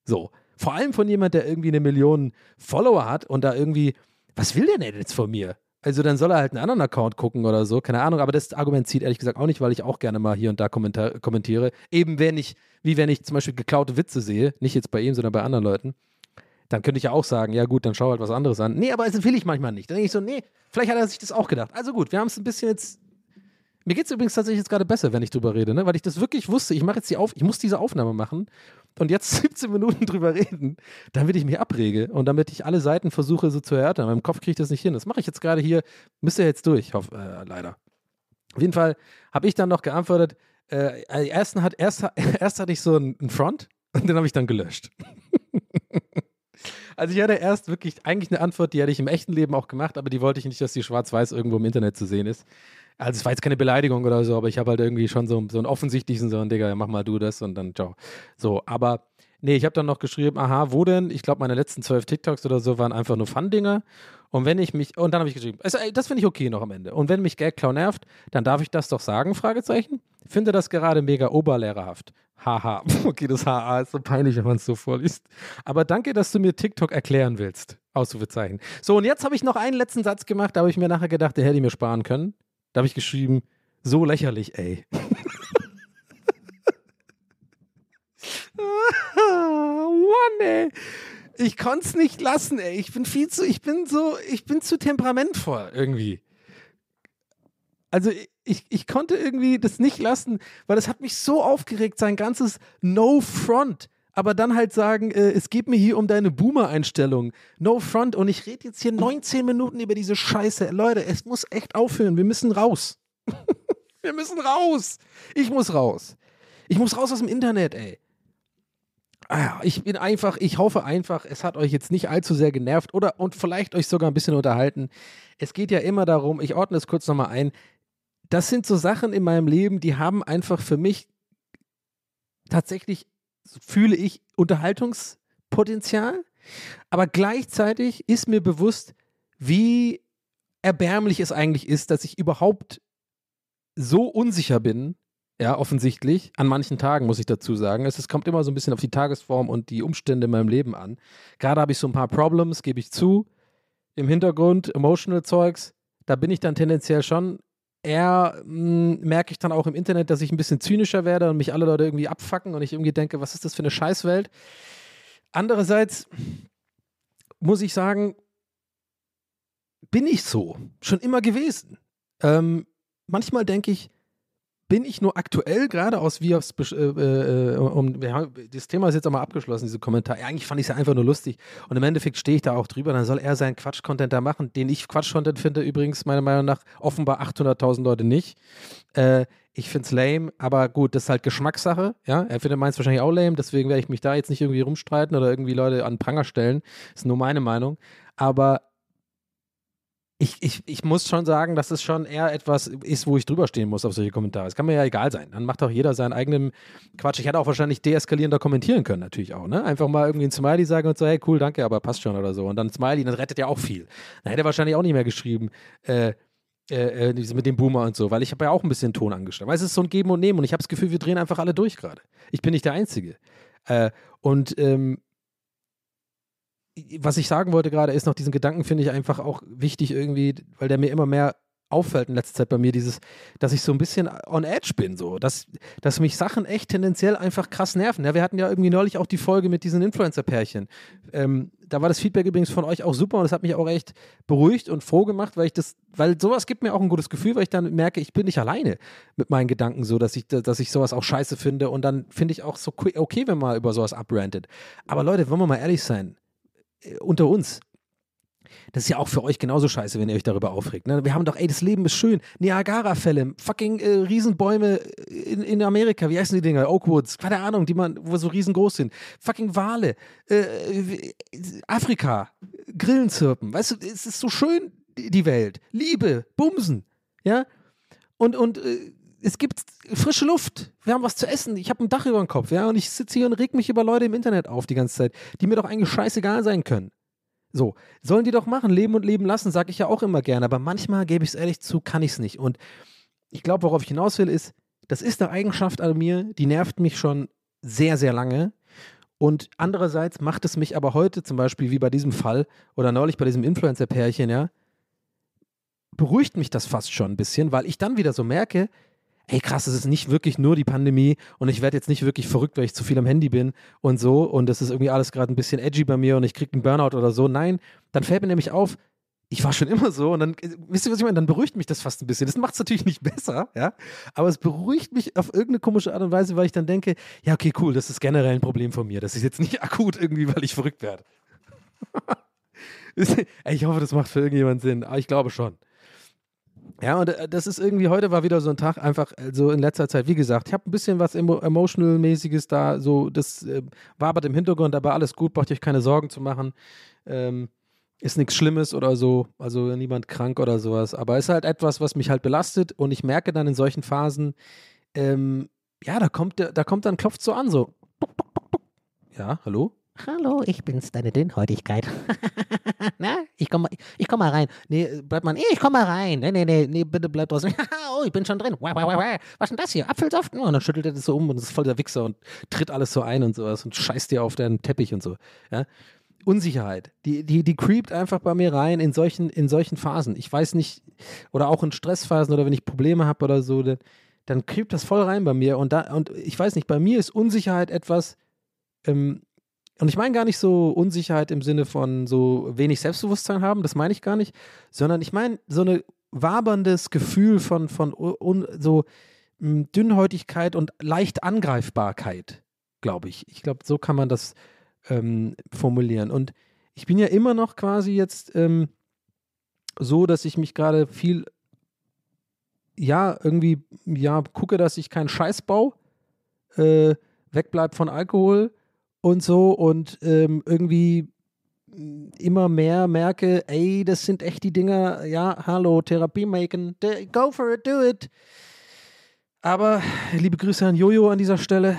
So. Vor allem von jemand, der irgendwie eine Million Follower hat und da irgendwie, was will der denn jetzt von mir? Also dann soll er halt einen anderen Account gucken oder so, keine Ahnung, aber das Argument zieht ehrlich gesagt auch nicht, weil ich auch gerne mal hier und da kommentiere. Eben wenn ich, wie wenn ich zum Beispiel geklaute Witze sehe, nicht jetzt bei ihm, sondern bei anderen Leuten, dann könnte ich ja auch sagen, ja gut, dann schau halt was anderes an. Nee, aber das will ich manchmal nicht. Dann denke ich so, nee, vielleicht hat er sich das auch gedacht. Also gut, wir haben es ein bisschen jetzt mir geht es übrigens tatsächlich jetzt gerade besser, wenn ich drüber rede, ne? weil ich das wirklich wusste. Ich mache jetzt die Auf ich muss diese Aufnahme machen und jetzt 17 Minuten drüber reden, damit ich mich abrege und damit ich alle Seiten versuche so zu erörtern. In meinem Kopf kriege ich das nicht hin. Das mache ich jetzt gerade hier. Müsst ihr jetzt durch, hoff, äh, leider. Auf jeden Fall habe ich dann noch geantwortet. Äh, äh erst, hat, erst, erst hatte ich so einen Front und den habe ich dann gelöscht. Also ich hatte erst wirklich eigentlich eine Antwort, die hätte ich im echten Leben auch gemacht, aber die wollte ich nicht, dass die schwarz-weiß irgendwo im Internet zu sehen ist. Also es war jetzt keine Beleidigung oder so, aber ich habe halt irgendwie schon so, so einen offensichtlichen, so ein Digga, mach mal du das und dann ciao. So, aber Nee, ich habe dann noch geschrieben, aha, wo denn? Ich glaube, meine letzten zwölf TikToks oder so waren einfach nur Fun-Dinger. Und wenn ich mich, und dann habe ich geschrieben, also, ey, das finde ich okay noch am Ende. Und wenn mich Geldklau nervt, dann darf ich das doch sagen, Fragezeichen. Finde das gerade mega oberlehrerhaft. Haha. Okay, das HA ist so peinlich, wenn man es so vorliest. Aber danke, dass du mir TikTok erklären willst. Ausrufezeichen. So, und jetzt habe ich noch einen letzten Satz gemacht, da habe ich mir nachher gedacht, der hätte ich mir sparen können. Da habe ich geschrieben, so lächerlich, ey. Mann, ey. Ich konnte es nicht lassen, ey. Ich bin viel zu, ich bin so, ich bin zu temperamentvoll irgendwie. Also ich, ich konnte irgendwie das nicht lassen, weil das hat mich so aufgeregt, sein ganzes No Front. Aber dann halt sagen, äh, es geht mir hier um deine Boomer-Einstellung. No Front. Und ich rede jetzt hier 19 Minuten über diese Scheiße. Leute, es muss echt aufhören. Wir müssen raus. Wir müssen raus. Ich muss raus. Ich muss raus aus dem Internet, ey. Ah, ich bin einfach, ich hoffe einfach, es hat euch jetzt nicht allzu sehr genervt oder und vielleicht euch sogar ein bisschen unterhalten. Es geht ja immer darum, ich ordne es kurz nochmal ein. Das sind so Sachen in meinem Leben, die haben einfach für mich tatsächlich, fühle ich, Unterhaltungspotenzial. Aber gleichzeitig ist mir bewusst, wie erbärmlich es eigentlich ist, dass ich überhaupt so unsicher bin, ja, offensichtlich, an manchen Tagen muss ich dazu sagen. Es, es kommt immer so ein bisschen auf die Tagesform und die Umstände in meinem Leben an. Gerade habe ich so ein paar Problems, gebe ich zu. Im Hintergrund, emotional Zeugs, da bin ich dann tendenziell schon eher, mh, merke ich dann auch im Internet, dass ich ein bisschen zynischer werde und mich alle Leute irgendwie abfacken und ich irgendwie denke, was ist das für eine Scheißwelt? Andererseits muss ich sagen, bin ich so. Schon immer gewesen. Ähm, manchmal denke ich, bin ich nur aktuell gerade aus wie aufs äh, äh, um, ja, das Thema ist jetzt auch mal abgeschlossen, diese Kommentare. Eigentlich fand ich es ja einfach nur lustig und im Endeffekt stehe ich da auch drüber, dann soll er seinen Quatsch-Content da machen, den ich Quatsch-Content finde, übrigens meiner Meinung nach offenbar 800.000 Leute nicht. Äh, ich finde es lame, aber gut, das ist halt Geschmackssache. Ja, er findet meins wahrscheinlich auch lame, deswegen werde ich mich da jetzt nicht irgendwie rumstreiten oder irgendwie Leute an Pranger stellen. Ist nur meine Meinung. Aber ich, ich, ich muss schon sagen, dass es schon eher etwas ist, wo ich drüber stehen muss auf solche Kommentare. Es kann mir ja egal sein. Dann macht doch jeder seinen eigenen Quatsch. Ich hätte auch wahrscheinlich deeskalierender kommentieren können, natürlich auch. Ne? Einfach mal irgendwie ein Smiley sagen und so, hey, cool, danke, aber passt schon oder so. Und dann Smiley, das rettet ja auch viel. Dann hätte er wahrscheinlich auch nicht mehr geschrieben, äh, äh, äh mit dem Boomer und so, weil ich habe ja auch ein bisschen Ton angeschlagen. Weil es ist so ein Geben und Nehmen und ich habe das Gefühl, wir drehen einfach alle durch gerade. Ich bin nicht der Einzige. Äh, und ähm, was ich sagen wollte gerade ist noch, diesen Gedanken finde ich einfach auch wichtig irgendwie, weil der mir immer mehr auffällt in letzter Zeit bei mir, dieses, dass ich so ein bisschen on edge bin, so, dass, dass mich Sachen echt tendenziell einfach krass nerven. Ja, wir hatten ja irgendwie neulich auch die Folge mit diesen Influencer-Pärchen. Ähm, da war das Feedback übrigens von euch auch super und das hat mich auch echt beruhigt und froh gemacht, weil ich das, weil sowas gibt mir auch ein gutes Gefühl, weil ich dann merke, ich bin nicht alleine mit meinen Gedanken so, dass ich, dass ich sowas auch scheiße finde und dann finde ich auch so okay, wenn man über sowas abrantet. Aber Leute, wollen wir mal ehrlich sein, unter uns. Das ist ja auch für euch genauso scheiße, wenn ihr euch darüber aufregt. Ne? Wir haben doch, ey, das Leben ist schön. Niagara-Fälle, fucking äh, Riesenbäume in, in Amerika, wie heißen die Dinger? Oakwoods, keine Ahnung, die man, wo so riesengroß sind. Fucking Wale, äh, Afrika, Grillen zirpen. Weißt du, es ist so schön, die Welt. Liebe, Bumsen, ja? Und, und äh, es gibt frische Luft. Wir haben was zu essen. Ich habe ein Dach über dem Kopf, ja, und ich sitze hier und reg mich über Leute im Internet auf die ganze Zeit, die mir doch eigentlich scheißegal sein können. So, sollen die doch machen, leben und leben lassen, sage ich ja auch immer gerne, aber manchmal gebe ich es ehrlich zu, kann ich es nicht. Und ich glaube, worauf ich hinaus will, ist, das ist eine Eigenschaft an mir, die nervt mich schon sehr, sehr lange. Und andererseits macht es mich aber heute, zum Beispiel wie bei diesem Fall oder neulich bei diesem Influencer-Pärchen, ja, beruhigt mich das fast schon ein bisschen, weil ich dann wieder so merke, ey krass, es ist nicht wirklich nur die Pandemie und ich werde jetzt nicht wirklich verrückt, weil ich zu viel am Handy bin und so und das ist irgendwie alles gerade ein bisschen edgy bei mir und ich kriege einen Burnout oder so. Nein, dann fällt mir nämlich auf, ich war schon immer so und dann, wisst ihr, was ich meine? Dann beruhigt mich das fast ein bisschen. Das macht es natürlich nicht besser, ja, aber es beruhigt mich auf irgendeine komische Art und Weise, weil ich dann denke, ja, okay, cool, das ist generell ein Problem von mir. Das ist jetzt nicht akut irgendwie, weil ich verrückt werde. ich hoffe, das macht für irgendjemanden Sinn, aber ich glaube schon. Ja, und äh, das ist irgendwie, heute war wieder so ein Tag, einfach so also in letzter Zeit, wie gesagt, ich habe ein bisschen was emo Emotional-mäßiges da, so, das äh, wabert im Hintergrund, aber alles gut, braucht euch keine Sorgen zu machen. Ähm, ist nichts Schlimmes oder so, also niemand krank oder sowas, aber ist halt etwas, was mich halt belastet und ich merke dann in solchen Phasen, ähm, ja, da kommt, da kommt dann, klopft so an, so, Ja, hallo? Hallo, ich bin's, deine Dünnhäutigkeit. Na, ich komm, mal- ich komm mal rein. Nee, bleib mal, ich komm mal rein. Nee, nee, nee, nee, bitte bleib draußen. oh, ich bin schon drin. Wah, wah, wah. Was ist denn das hier? Apfelsaft? Oh, und dann schüttelt er das so um und ist voll der Wichser und tritt alles so ein und sowas und scheißt dir auf deinen Teppich und so. Ja? Unsicherheit, die, die, die creept einfach bei mir rein in solchen, in solchen Phasen. Ich weiß nicht, oder auch in Stressphasen oder wenn ich Probleme habe oder so, dann, dann creept das voll rein bei mir. Und da, und ich weiß nicht, bei mir ist Unsicherheit etwas, ähm, und ich meine gar nicht so Unsicherheit im Sinne von so wenig Selbstbewusstsein haben, das meine ich gar nicht, sondern ich meine so ein waberndes Gefühl von, von un, so mh, Dünnhäutigkeit und leicht Angreifbarkeit, glaube ich. Ich glaube, so kann man das ähm, formulieren. Und ich bin ja immer noch quasi jetzt ähm, so, dass ich mich gerade viel, ja, irgendwie, ja, gucke, dass ich keinen Scheiß baue, äh, wegbleib von Alkohol und so und ähm, irgendwie immer mehr merke, ey, das sind echt die Dinger, ja, hallo, Therapie machen, go for it, do it. Aber liebe Grüße an Jojo an dieser Stelle.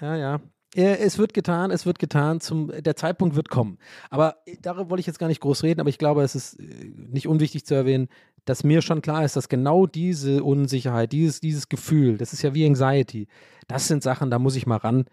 Ja, ja. Ja, Es wird getan, es wird getan, zum, der Zeitpunkt wird kommen. Aber äh, darüber wollte ich jetzt gar nicht groß reden, aber ich glaube, es ist äh, nicht unwichtig zu erwähnen, dass mir schon klar ist, dass genau diese Unsicherheit, dieses, dieses Gefühl, das ist ja wie Anxiety, das sind Sachen, da muss ich mal ran,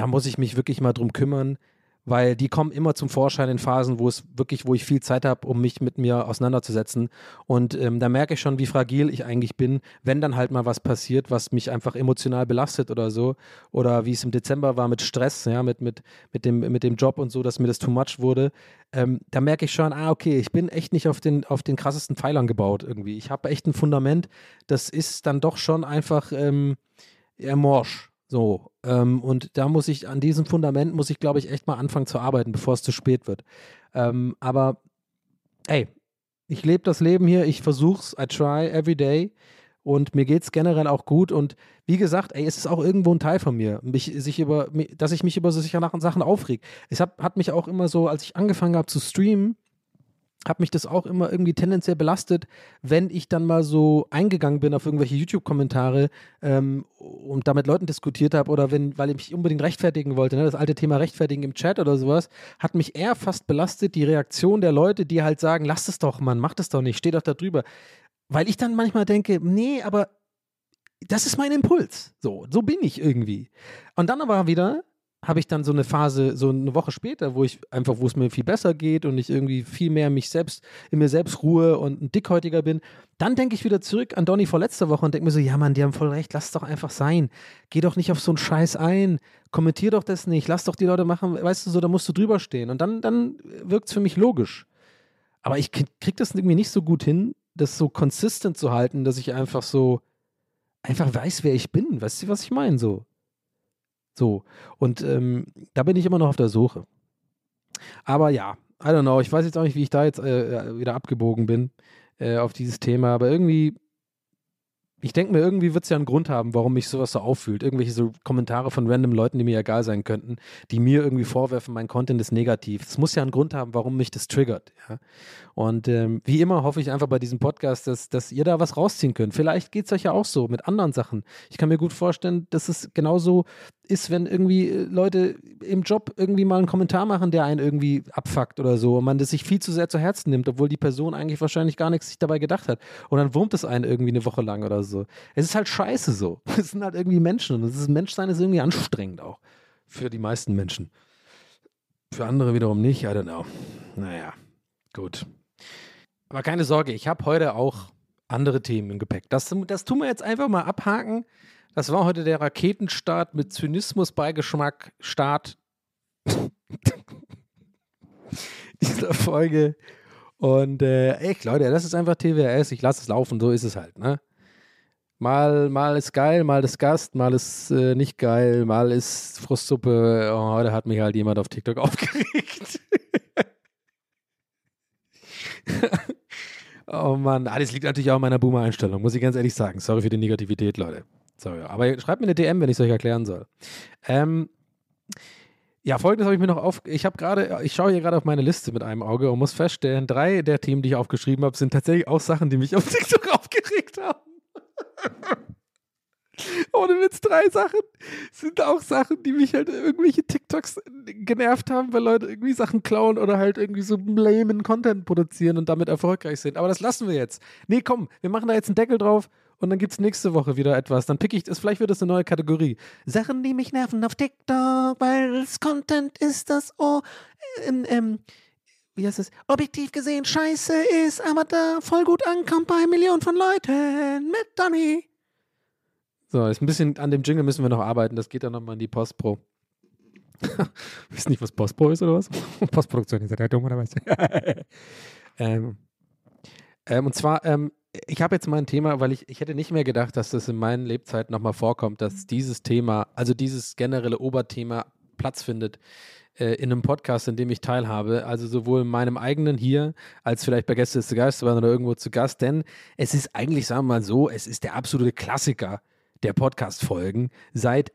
da muss ich mich wirklich mal drum kümmern, weil die kommen immer zum Vorschein in Phasen, wo es wirklich, wo ich viel Zeit habe, um mich mit mir auseinanderzusetzen. Und ähm, da merke ich schon, wie fragil ich eigentlich bin, wenn dann halt mal was passiert, was mich einfach emotional belastet oder so. Oder wie es im Dezember war mit Stress, ja, mit, mit, mit, dem, mit dem Job und so, dass mir das too much wurde. Ähm, da merke ich schon, ah, okay, ich bin echt nicht auf den, auf den krassesten Pfeilern gebaut irgendwie. Ich habe echt ein Fundament, das ist dann doch schon einfach ähm, morsch. So, ähm, und da muss ich, an diesem Fundament muss ich, glaube ich, echt mal anfangen zu arbeiten, bevor es zu spät wird. Ähm, aber, ey, ich lebe das Leben hier, ich versuch's, I try every day und mir geht's generell auch gut und wie gesagt, ey, es ist auch irgendwo ein Teil von mir, mich, sich über, dass ich mich über so sicher Sachen aufreg. Es hat, hat mich auch immer so, als ich angefangen habe zu streamen, hat mich das auch immer irgendwie tendenziell belastet, wenn ich dann mal so eingegangen bin auf irgendwelche YouTube-Kommentare ähm, und da mit Leuten diskutiert habe oder wenn, weil ich mich unbedingt rechtfertigen wollte, ne, das alte Thema Rechtfertigen im Chat oder sowas, hat mich eher fast belastet die Reaktion der Leute, die halt sagen, lass es doch, Mann, mach das doch nicht, steh doch da drüber. Weil ich dann manchmal denke, nee, aber das ist mein Impuls. So, so bin ich irgendwie. Und dann aber wieder habe ich dann so eine Phase, so eine Woche später, wo ich einfach, wo es mir viel besser geht und ich irgendwie viel mehr mich selbst, in mir selbst ruhe und ein dickhäutiger bin, dann denke ich wieder zurück an Donny vor letzter Woche und denke mir so, ja Mann, die haben voll recht, lass doch einfach sein. Geh doch nicht auf so einen Scheiß ein. Kommentier doch das nicht. Lass doch die Leute machen, weißt du so, da musst du drüber stehen. Und dann, dann wirkt es für mich logisch. Aber ich krieg das irgendwie nicht so gut hin, das so consistent zu halten, dass ich einfach so, einfach weiß, wer ich bin. Weißt du, was ich meine? So. So. Und ähm, da bin ich immer noch auf der Suche. Aber ja, I don't know. Ich weiß jetzt auch nicht, wie ich da jetzt äh, wieder abgebogen bin äh, auf dieses Thema. Aber irgendwie, ich denke mir, irgendwie wird es ja einen Grund haben, warum mich sowas so auffühlt. Irgendwelche so Kommentare von random Leuten, die mir egal sein könnten, die mir irgendwie vorwerfen, mein Content ist negativ. Es muss ja einen Grund haben, warum mich das triggert. Ja? Und ähm, wie immer hoffe ich einfach bei diesem Podcast, dass, dass ihr da was rausziehen könnt. Vielleicht geht es euch ja auch so mit anderen Sachen. Ich kann mir gut vorstellen, dass es genauso ist, wenn irgendwie äh, Leute im Job irgendwie mal einen Kommentar machen, der einen irgendwie abfuckt oder so und man das sich viel zu sehr zu Herzen nimmt, obwohl die Person eigentlich wahrscheinlich gar nichts sich dabei gedacht hat. Und dann wurmt es einen irgendwie eine Woche lang oder so. Es ist halt scheiße so. Es sind halt irgendwie Menschen und das Menschsein ist irgendwie anstrengend auch. Für die meisten Menschen. Für andere wiederum nicht, I don't know. Naja, gut. Aber keine Sorge, ich habe heute auch andere Themen im Gepäck. Das, das tun wir jetzt einfach mal abhaken. Das war heute der Raketenstart mit Zynismus-Beigeschmack. Start dieser Folge. Und äh, echt, Leute, das ist einfach TWS. Ich lasse es laufen, so ist es halt, ne? Mal, mal ist geil, mal ist Gast, mal ist äh, nicht geil, mal ist Frustsuppe. Oh, heute hat mich halt jemand auf TikTok aufgeregt. oh Mann, alles liegt natürlich auch an meiner Boomer-Einstellung, muss ich ganz ehrlich sagen. Sorry für die Negativität, Leute. Sorry. Aber schreibt mir eine DM, wenn ich es euch erklären soll. Ähm, ja, folgendes habe ich mir noch auf. Ich habe gerade, ich schaue hier gerade auf meine Liste mit einem Auge und muss feststellen, drei der Themen, die ich aufgeschrieben habe, sind tatsächlich auch Sachen, die mich auf TikTok aufgeregt haben. ohne Witz, drei Sachen sind auch Sachen, die mich halt irgendwelche TikToks genervt haben, weil Leute irgendwie Sachen klauen oder halt irgendwie so lamen Content produzieren und damit erfolgreich sind. Aber das lassen wir jetzt. Nee, komm, wir machen da jetzt einen Deckel drauf und dann gibt es nächste Woche wieder etwas. Dann pick ich das, vielleicht wird das eine neue Kategorie. Sachen, die mich nerven auf TikTok, weil es Content ist, das oh, ähm, ähm, wie heißt es, objektiv gesehen scheiße ist, aber da voll gut ankommt bei Millionen von Leuten mit Donny. So, jetzt ein bisschen an dem Jingle müssen wir noch arbeiten. Das geht dann nochmal in die Postpro. Wisst nicht, was Postpro ist oder was? Postproduktion, ihr seid ja dumm oder was? ähm, ähm, und zwar, ähm, ich habe jetzt mal ein Thema, weil ich, ich hätte nicht mehr gedacht, dass das in meinen Lebzeiten nochmal vorkommt, dass dieses Thema, also dieses generelle Oberthema Platz findet äh, in einem Podcast, in dem ich teilhabe. Also sowohl in meinem eigenen hier, als vielleicht bei Gäste zu Gast waren oder irgendwo zu Gast. Denn es ist eigentlich, sagen wir mal so, es ist der absolute Klassiker der Podcast-Folgen seit,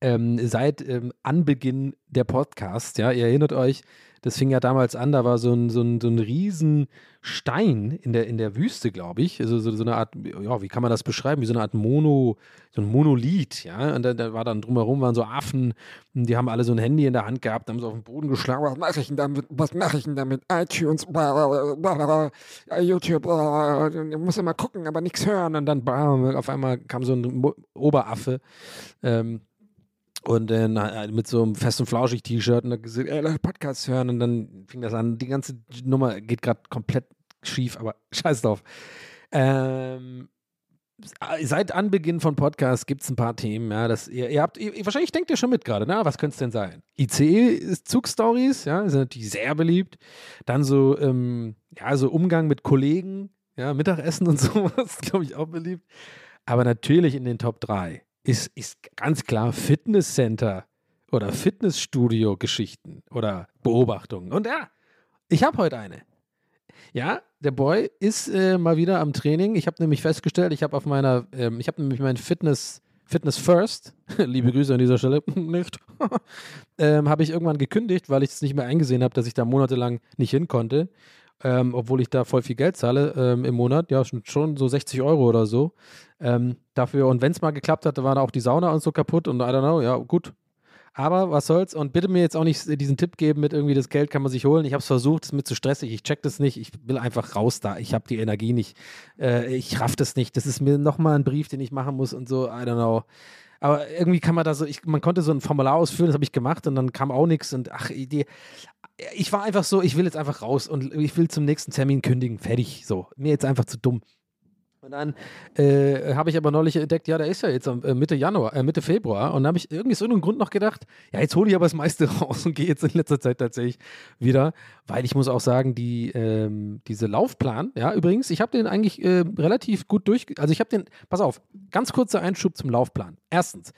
ähm, seit ähm, Anbeginn der Podcast. Ja, ihr erinnert euch, das fing ja damals an, da war so ein, so ein, so ein Riesenstein in der, in der Wüste, glaube ich. Also so, so eine Art, ja, wie kann man das beschreiben? Wie so eine Art Mono, so ein Monolith, ja. Und da, da war dann drumherum waren so Affen, die haben alle so ein Handy in der Hand gehabt, haben so auf den Boden geschlagen. Was mache ich denn damit? Was mache ich denn damit? iTunes, YouTube, ich muss immer gucken, aber nichts hören. Und dann bam, auf einmal kam so ein Oberaffe. Ähm, und dann äh, mit so einem festen flauschig T-Shirt und dann gesagt, ey, Leute, Podcast hören und dann fing das an. Die ganze Nummer geht gerade komplett schief, aber scheiß drauf. Ähm, seit Anbeginn von Podcasts gibt es ein paar Themen, ja, das, ihr, ihr habt, ihr, wahrscheinlich denkt ihr schon mit gerade, na, was könnte es denn sein? ICE-Zugstories, ja, sind natürlich sehr beliebt. Dann so, ähm, ja, so Umgang mit Kollegen, ja, Mittagessen und sowas, glaube ich, auch beliebt. Aber natürlich in den Top 3 ist, ist ganz klar Fitnesscenter oder Fitnessstudio-Geschichten oder Beobachtungen. Und ja, ich habe heute eine. Ja, der Boy ist äh, mal wieder am Training. Ich habe nämlich festgestellt, ich habe auf meiner, ähm, ich habe nämlich mein Fitness, Fitness First, liebe Grüße an dieser Stelle, nicht, ähm, habe ich irgendwann gekündigt, weil ich es nicht mehr eingesehen habe, dass ich da monatelang nicht hin konnte ähm, obwohl ich da voll viel Geld zahle ähm, im Monat, ja, schon, schon so 60 Euro oder so ähm, dafür. Und wenn es mal geklappt hat, war da auch die Sauna und so kaputt und I don't know, ja, gut. Aber was soll's? Und bitte mir jetzt auch nicht diesen Tipp geben mit irgendwie, das Geld kann man sich holen. Ich habe es versucht, es ist mir zu stressig. Ich check das nicht. Ich will einfach raus da. Ich habe die Energie nicht. Äh, ich raff das nicht. Das ist mir nochmal ein Brief, den ich machen muss und so. I don't know. Aber irgendwie kann man da so, ich, man konnte so ein Formular ausfüllen, das habe ich gemacht und dann kam auch nichts und ach, die, ich war einfach so, ich will jetzt einfach raus und ich will zum nächsten Termin kündigen. Fertig. So. Mir jetzt einfach zu dumm. Und dann äh, habe ich aber neulich entdeckt, ja, der ist ja jetzt äh, Mitte Januar, äh, Mitte Februar. Und dann habe ich irgendwie aus irgendeinem Grund noch gedacht, ja, jetzt hole ich aber das meiste raus und gehe jetzt in letzter Zeit tatsächlich wieder. Weil ich muss auch sagen, die, ähm, diese Laufplan, ja, übrigens, ich habe den eigentlich äh, relativ gut durch, also ich habe den, pass auf, ganz kurzer Einschub zum Laufplan. Erstens,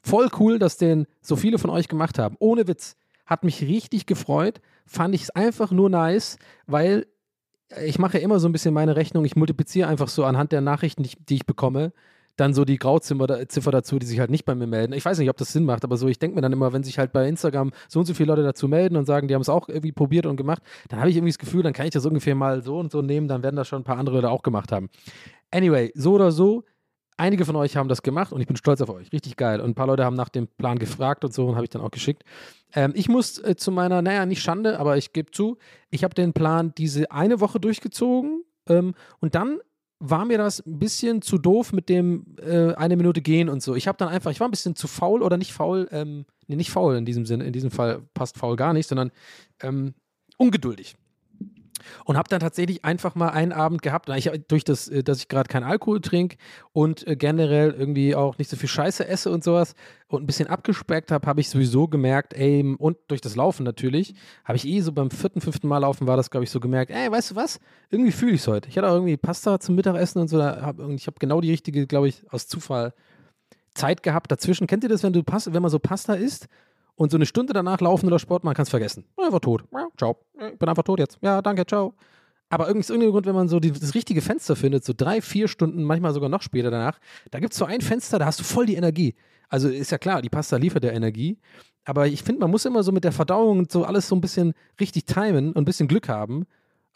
voll cool, dass den so viele von euch gemacht haben. Ohne Witz hat mich richtig gefreut. Fand ich es einfach nur nice, weil ich mache immer so ein bisschen meine Rechnung. Ich multipliziere einfach so anhand der Nachrichten, die ich, die ich bekomme, dann so die Grauziffer dazu, die sich halt nicht bei mir melden. Ich weiß nicht, ob das Sinn macht, aber so, ich denke mir dann immer, wenn sich halt bei Instagram so und so viele Leute dazu melden und sagen, die haben es auch irgendwie probiert und gemacht, dann habe ich irgendwie das Gefühl, dann kann ich das ungefähr mal so und so nehmen, dann werden das schon ein paar andere da auch gemacht haben. Anyway, so oder so, einige von euch haben das gemacht und ich bin stolz auf euch. Richtig geil. Und ein paar Leute haben nach dem Plan gefragt und so und habe ich dann auch geschickt. Ähm, ich muss äh, zu meiner, naja, nicht Schande, aber ich gebe zu, ich habe den Plan diese eine Woche durchgezogen ähm, und dann war mir das ein bisschen zu doof mit dem äh, eine Minute gehen und so. Ich habe dann einfach, ich war ein bisschen zu faul oder nicht faul, ähm, nee, nicht faul in diesem Sinne, in diesem Fall passt faul gar nicht, sondern ähm, ungeduldig. Und habe dann tatsächlich einfach mal einen Abend gehabt, ich, durch das, äh, dass ich gerade keinen Alkohol trinke und äh, generell irgendwie auch nicht so viel Scheiße esse und sowas und ein bisschen abgespeckt habe, habe ich sowieso gemerkt, ey, und durch das Laufen natürlich, habe ich eh so beim vierten, fünften Mal laufen war das, glaube ich, so gemerkt, ey, weißt du was, irgendwie fühle ich es heute. Ich hatte auch irgendwie Pasta zum Mittagessen und so, hab, und ich habe genau die richtige, glaube ich, aus Zufall Zeit gehabt dazwischen. Kennt ihr das, wenn du wenn man so Pasta isst und so eine Stunde danach laufen oder Sport man kann es vergessen. Einfach tot. Ciao. Ich bin einfach tot jetzt. Ja, danke, ciao. Aber irgendwie ist irgendein Grund, wenn man so die, das richtige Fenster findet, so drei, vier Stunden, manchmal sogar noch später danach, da gibt es so ein Fenster, da hast du voll die Energie. Also ist ja klar, die Pasta liefert ja Energie. Aber ich finde, man muss immer so mit der Verdauung und so alles so ein bisschen richtig timen und ein bisschen Glück haben.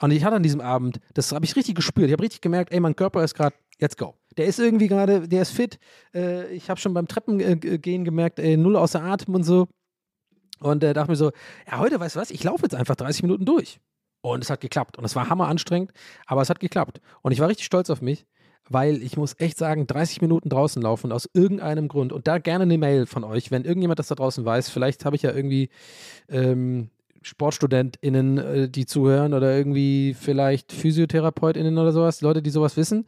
Und ich hatte an diesem Abend, das habe ich richtig gespürt. Ich habe richtig gemerkt, ey, mein Körper ist gerade, let's go. Der ist irgendwie gerade, der ist fit. Äh, ich habe schon beim Treppengehen gemerkt, ey, null außer Atem und so. Und äh, dachte mir so, ja, heute, weißt du was, ich laufe jetzt einfach 30 Minuten durch. Und es hat geklappt. Und es war hammer anstrengend, aber es hat geklappt. Und ich war richtig stolz auf mich, weil ich muss echt sagen, 30 Minuten draußen laufen aus irgendeinem Grund. Und da gerne eine Mail von euch, wenn irgendjemand das da draußen weiß. Vielleicht habe ich ja irgendwie ähm, SportstudentInnen, äh, die zuhören oder irgendwie vielleicht PhysiotherapeutInnen oder sowas, Leute, die sowas wissen.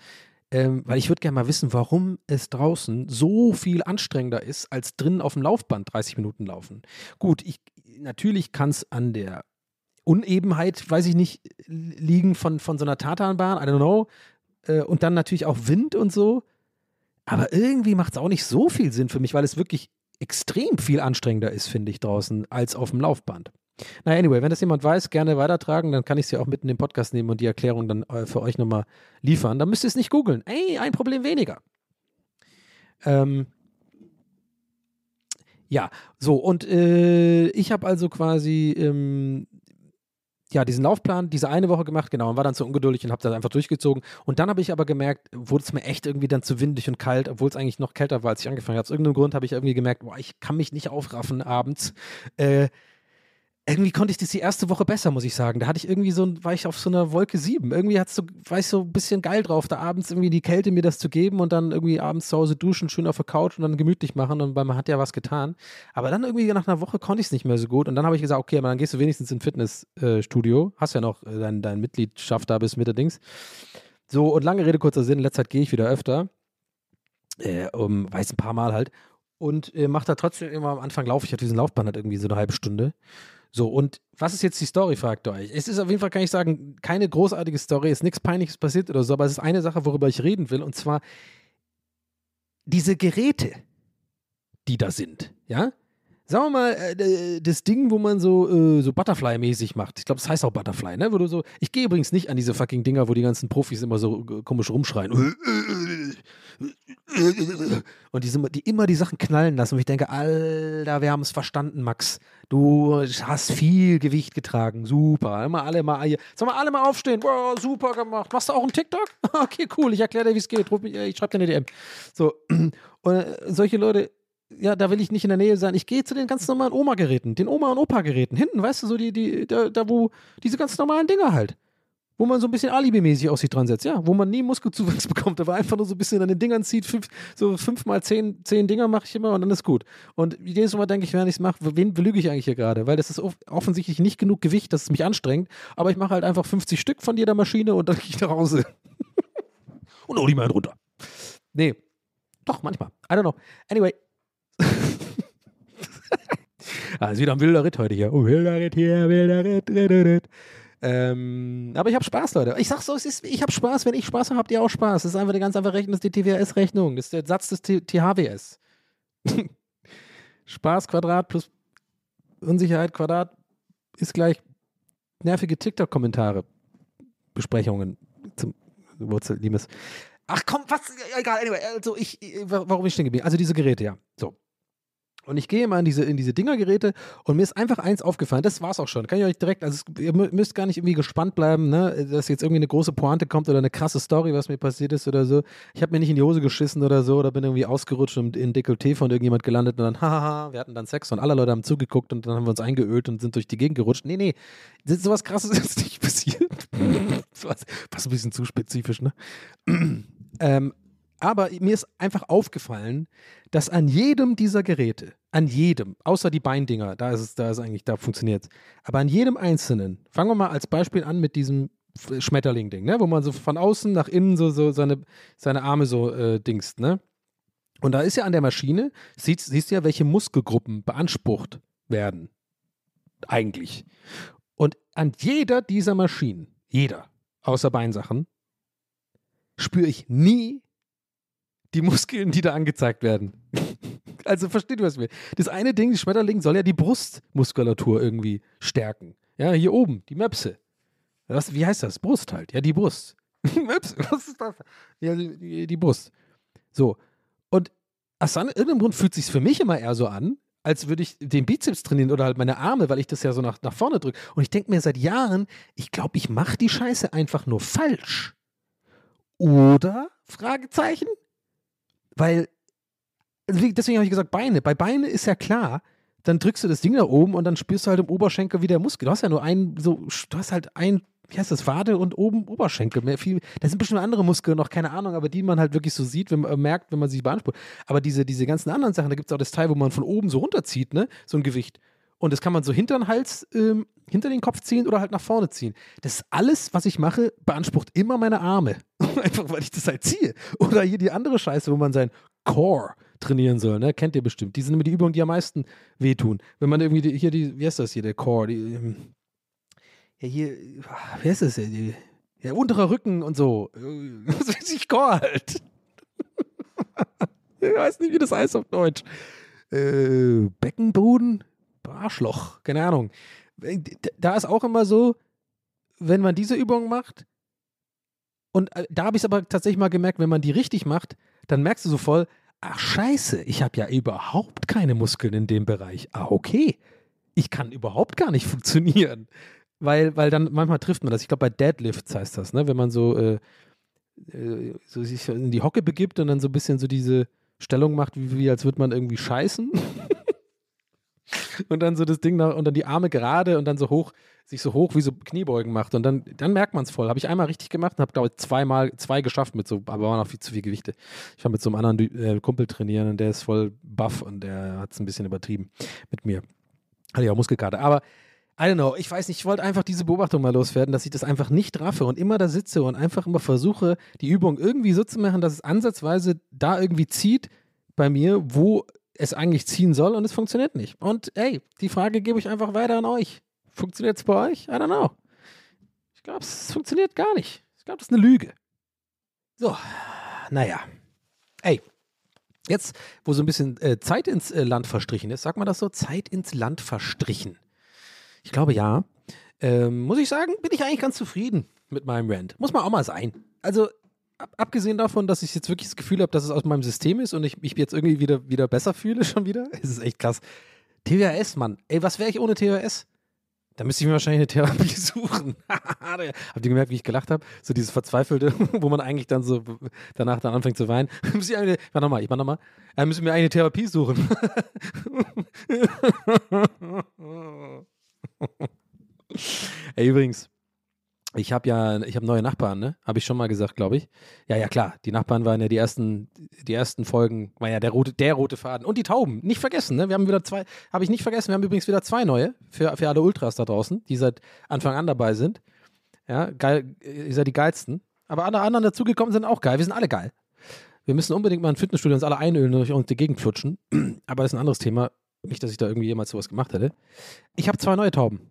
Ähm, weil ich würde gerne mal wissen, warum es draußen so viel anstrengender ist, als drinnen auf dem Laufband 30 Minuten laufen. Gut, ich, natürlich kann es an der Unebenheit, weiß ich nicht, liegen von, von so einer Tatanbahn, I don't know. Äh, und dann natürlich auch Wind und so. Aber irgendwie macht es auch nicht so viel Sinn für mich, weil es wirklich extrem viel anstrengender ist, finde ich, draußen, als auf dem Laufband. Na, anyway, wenn das jemand weiß, gerne weitertragen, dann kann ich es ja auch mitten im Podcast nehmen und die Erklärung dann äh, für euch nochmal liefern. Dann müsst ihr es nicht googeln. Ey, ein Problem weniger. Ähm, ja, so, und äh, ich habe also quasi ähm, ja, diesen Laufplan diese eine Woche gemacht, genau, und war dann zu ungeduldig und habe das einfach durchgezogen. Und dann habe ich aber gemerkt, wurde es mir echt irgendwie dann zu windig und kalt, obwohl es eigentlich noch kälter war, als ich angefangen habe. Aus irgendeinem Grund habe ich irgendwie gemerkt, boah, ich kann mich nicht aufraffen abends. Äh, irgendwie konnte ich das die erste Woche besser, muss ich sagen. Da hatte ich irgendwie so, war ich auf so einer Wolke 7. Irgendwie hat's so, war ich so ein bisschen geil drauf, da abends irgendwie die Kälte mir das zu geben und dann irgendwie abends zu Hause duschen, schön auf der Couch und dann gemütlich machen, und man hat ja was getan. Aber dann irgendwie nach einer Woche konnte ich es nicht mehr so gut und dann habe ich gesagt, okay, aber dann gehst du wenigstens ins Fitnessstudio. Hast ja noch äh, dein, dein Mitgliedschaft da bis Mitte Dings. So, und lange Rede, kurzer Sinn, in letzter Zeit gehe ich wieder öfter. Äh, um, weiß ein paar Mal halt. Und äh, mache da trotzdem immer am Anfang laufe ich auf diesen Laufband halt irgendwie so eine halbe Stunde. So, und was ist jetzt die Story, fragt ihr euch? Es ist auf jeden Fall, kann ich sagen, keine großartige Story, ist nichts Peinliches passiert oder so, aber es ist eine Sache, worüber ich reden will, und zwar diese Geräte, die da sind, ja? Sagen wir mal, äh, das Ding, wo man so, äh, so Butterfly-mäßig macht. Ich glaube, das heißt auch Butterfly, ne? Wo du so. Ich gehe übrigens nicht an diese fucking Dinger, wo die ganzen Profis immer so äh, komisch rumschreien. Und die, die immer die Sachen knallen lassen. Und ich denke, Alter, wir haben es verstanden, Max. Du hast viel Gewicht getragen. Super. Immer alle mal. Sag mal, alle mal aufstehen. Wow, super gemacht. Machst du auch einen TikTok? Okay, cool. Ich erkläre dir, wie es geht. Ich schreibe dir eine DM. So. Und äh, solche Leute ja, da will ich nicht in der Nähe sein. Ich gehe zu den ganz normalen Oma-Geräten, den Oma- und Opa-Geräten. Hinten, weißt du, so die, die, da, da, wo diese ganz normalen Dinger halt. Wo man so ein bisschen Alibi-mäßig aussieht dran setzt, ja, wo man nie Muskelzuwachs bekommt, aber einfach nur so ein bisschen an den Dingern zieht, fünf, so fünf mal zehn, zehn Dinger mache ich immer und dann ist gut. Und jedes Mal denke ich, wenn ich es mache, wen belüge ich eigentlich hier gerade? Weil das ist offensichtlich nicht genug Gewicht, dass es mich anstrengt, aber ich mache halt einfach 50 Stück von jeder Maschine und dann gehe ich nach Hause. und hol die mal runter. Nee. Doch, manchmal. I don't know. Anyway, ah, ist wieder ein wilder Ritt heute hier. Oh, wilder Ritt hier, wilder Ritt, Ritt, Ritt. Ähm, aber ich habe Spaß, Leute. Ich sag so, es ist, ich habe Spaß. Wenn ich Spaß habe, habt ihr auch Spaß. Das ist einfach eine ganz einfache Rechnung. Das ist die TWS-Rechnung. Das ist der Satz des THWS. Spaß Quadrat plus Unsicherheit Quadrat ist gleich nervige TikTok-Kommentare. Besprechungen zum Wurzel, Liebes. Ach komm, was? Egal, anyway. Also ich, warum ich stehen geblieben? Also diese Geräte, ja. So. Und ich gehe mal in diese, in diese Dingergeräte und mir ist einfach eins aufgefallen, das war's auch schon. Kann ich euch direkt, also ihr müsst gar nicht irgendwie gespannt bleiben, ne, dass jetzt irgendwie eine große Pointe kommt oder eine krasse Story, was mir passiert ist oder so. Ich habe mir nicht in die Hose geschissen oder so oder bin irgendwie ausgerutscht und in Dekolleté von irgendjemand gelandet und dann, hahaha, wir hatten dann Sex und alle Leute haben zugeguckt und dann haben wir uns eingeölt und sind durch die Gegend gerutscht. Nee, nee, sowas krasses ist nicht passiert. was, was ein bisschen zu spezifisch, ne? ähm, aber mir ist einfach aufgefallen, dass an jedem dieser Geräte, an jedem, außer die Beindinger, da ist es, da ist eigentlich, da funktioniert es, aber an jedem einzelnen, fangen wir mal als Beispiel an mit diesem Schmetterling-Ding, ne, wo man so von außen nach innen so, so seine, seine Arme so äh, dingst, ne? Und da ist ja an der Maschine, siehst, siehst du ja, welche Muskelgruppen beansprucht werden. Eigentlich. Und an jeder dieser Maschinen, jeder, außer Beinsachen, spüre ich nie die Muskeln, die da angezeigt werden. also versteht du, was will. Das eine Ding, die Schmetterling, soll ja die Brustmuskulatur irgendwie stärken. Ja, hier oben, die Möpse. Was, wie heißt das? Brust halt. Ja, die Brust. Möpse, was ist das? Ja, die, die Brust. So. Und aus irgendeinem Grund fühlt sich für mich immer eher so an, als würde ich den Bizeps trainieren oder halt meine Arme, weil ich das ja so nach, nach vorne drücke. Und ich denke mir seit Jahren, ich glaube, ich mache die Scheiße einfach nur falsch. Oder Fragezeichen? Weil, deswegen habe ich gesagt Beine. Bei Beine ist ja klar, dann drückst du das Ding da oben und dann spürst du halt im Oberschenkel wie der Muskel. Du hast ja nur einen, so, du hast halt ein, wie heißt das, Wade und oben Oberschenkel. Mehr, viel, da sind bestimmt andere Muskeln noch, keine Ahnung, aber die man halt wirklich so sieht, wenn man äh, merkt, wenn man sich beansprucht. Aber diese, diese ganzen anderen Sachen, da gibt es auch das Teil, wo man von oben so runterzieht, ne? So ein Gewicht. Und das kann man so hinter den Hals, ähm, hinter den Kopf ziehen oder halt nach vorne ziehen. Das alles, was ich mache, beansprucht immer meine Arme. Einfach, weil ich das halt ziehe. Oder hier die andere Scheiße, wo man sein Core trainieren soll, ne? Kennt ihr bestimmt. Die sind immer die Übungen, die am meisten wehtun. Wenn man irgendwie, die, hier, die, wie heißt das hier, der Core, die, ähm, ja, hier, ah, wie heißt das hier, die, ja, unterer Rücken und so. Äh, Was weiß ich, Core halt. ich weiß nicht, wie das heißt auf Deutsch. Äh, Beckenboden? Arschloch, keine Ahnung. Da ist auch immer so, wenn man diese Übung macht, und äh, da habe ich es aber tatsächlich mal gemerkt, wenn man die richtig macht, dann merkst du so voll, ach scheiße, ich habe ja überhaupt keine Muskeln in dem Bereich. Ah, okay. Ich kann überhaupt gar nicht funktionieren. Weil, weil dann manchmal trifft man das. Ich glaube, bei Deadlifts heißt das, ne? Wenn man so, äh, äh, so sich in die Hocke begibt und dann so ein bisschen so diese Stellung macht, wie, wie als würde man irgendwie scheißen. und dann so das Ding nach, und dann die Arme gerade und dann so hoch, sich so hoch wie so Kniebeugen macht. Und dann, dann merkt man es voll. Habe ich einmal richtig gemacht und habe, glaube ich, zweimal, zwei geschafft mit so, aber waren auch viel zu viel Gewichte. Ich war mit so einem anderen äh, Kumpel trainieren und der ist voll buff und der hat es ein bisschen übertrieben mit mir. Hatte ja auch Muskelkater. Aber I don't know, ich weiß nicht, ich wollte einfach diese Beobachtung mal loswerden, dass ich das einfach nicht raffe und immer da sitze und einfach immer versuche, die Übung irgendwie so zu machen, dass es ansatzweise da irgendwie zieht bei mir, wo es eigentlich ziehen soll und es funktioniert nicht. Und ey, die Frage gebe ich einfach weiter an euch. Funktioniert es bei euch? I don't know. Ich glaube, es funktioniert gar nicht. Ich glaube, das ist eine Lüge. So, naja. Ey, jetzt, wo so ein bisschen äh, Zeit ins äh, Land verstrichen ist, sagt man das so? Zeit ins Land verstrichen. Ich glaube ja. Ähm, muss ich sagen, bin ich eigentlich ganz zufrieden mit meinem Rant. Muss man auch mal sein. Also, abgesehen davon, dass ich jetzt wirklich das Gefühl habe, dass es aus meinem System ist und ich mich jetzt irgendwie wieder, wieder besser fühle, schon wieder. Es ist echt krass. TWS, Mann. Ey, was wäre ich ohne TWS? Da müsste ich mir wahrscheinlich eine Therapie suchen. Habt ihr gemerkt, wie ich gelacht habe? So dieses Verzweifelte, wo man eigentlich dann so danach dann anfängt zu weinen. Müsste ich, eine, ich mach nochmal, ich mach nochmal. Da müssen wir eine Therapie suchen. Ey, übrigens, ich habe ja, ich habe neue Nachbarn, ne? Habe ich schon mal gesagt, glaube ich. Ja, ja, klar. Die Nachbarn waren ja die ersten, die ersten Folgen, war ja der rote, der rote Faden. Und die Tauben, nicht vergessen, ne? Wir haben wieder zwei, habe ich nicht vergessen, wir haben übrigens wieder zwei neue für, für alle Ultras da draußen, die seit Anfang an dabei sind. Ja, geil, ihr seid die geilsten. Aber alle anderen dazugekommen sind auch geil. Wir sind alle geil. Wir müssen unbedingt mal ein Fitnessstudio uns alle einölen und durch die Gegend flutschen. Aber das ist ein anderes Thema. Nicht, dass ich da irgendwie jemals sowas gemacht hätte. Ich habe zwei neue Tauben.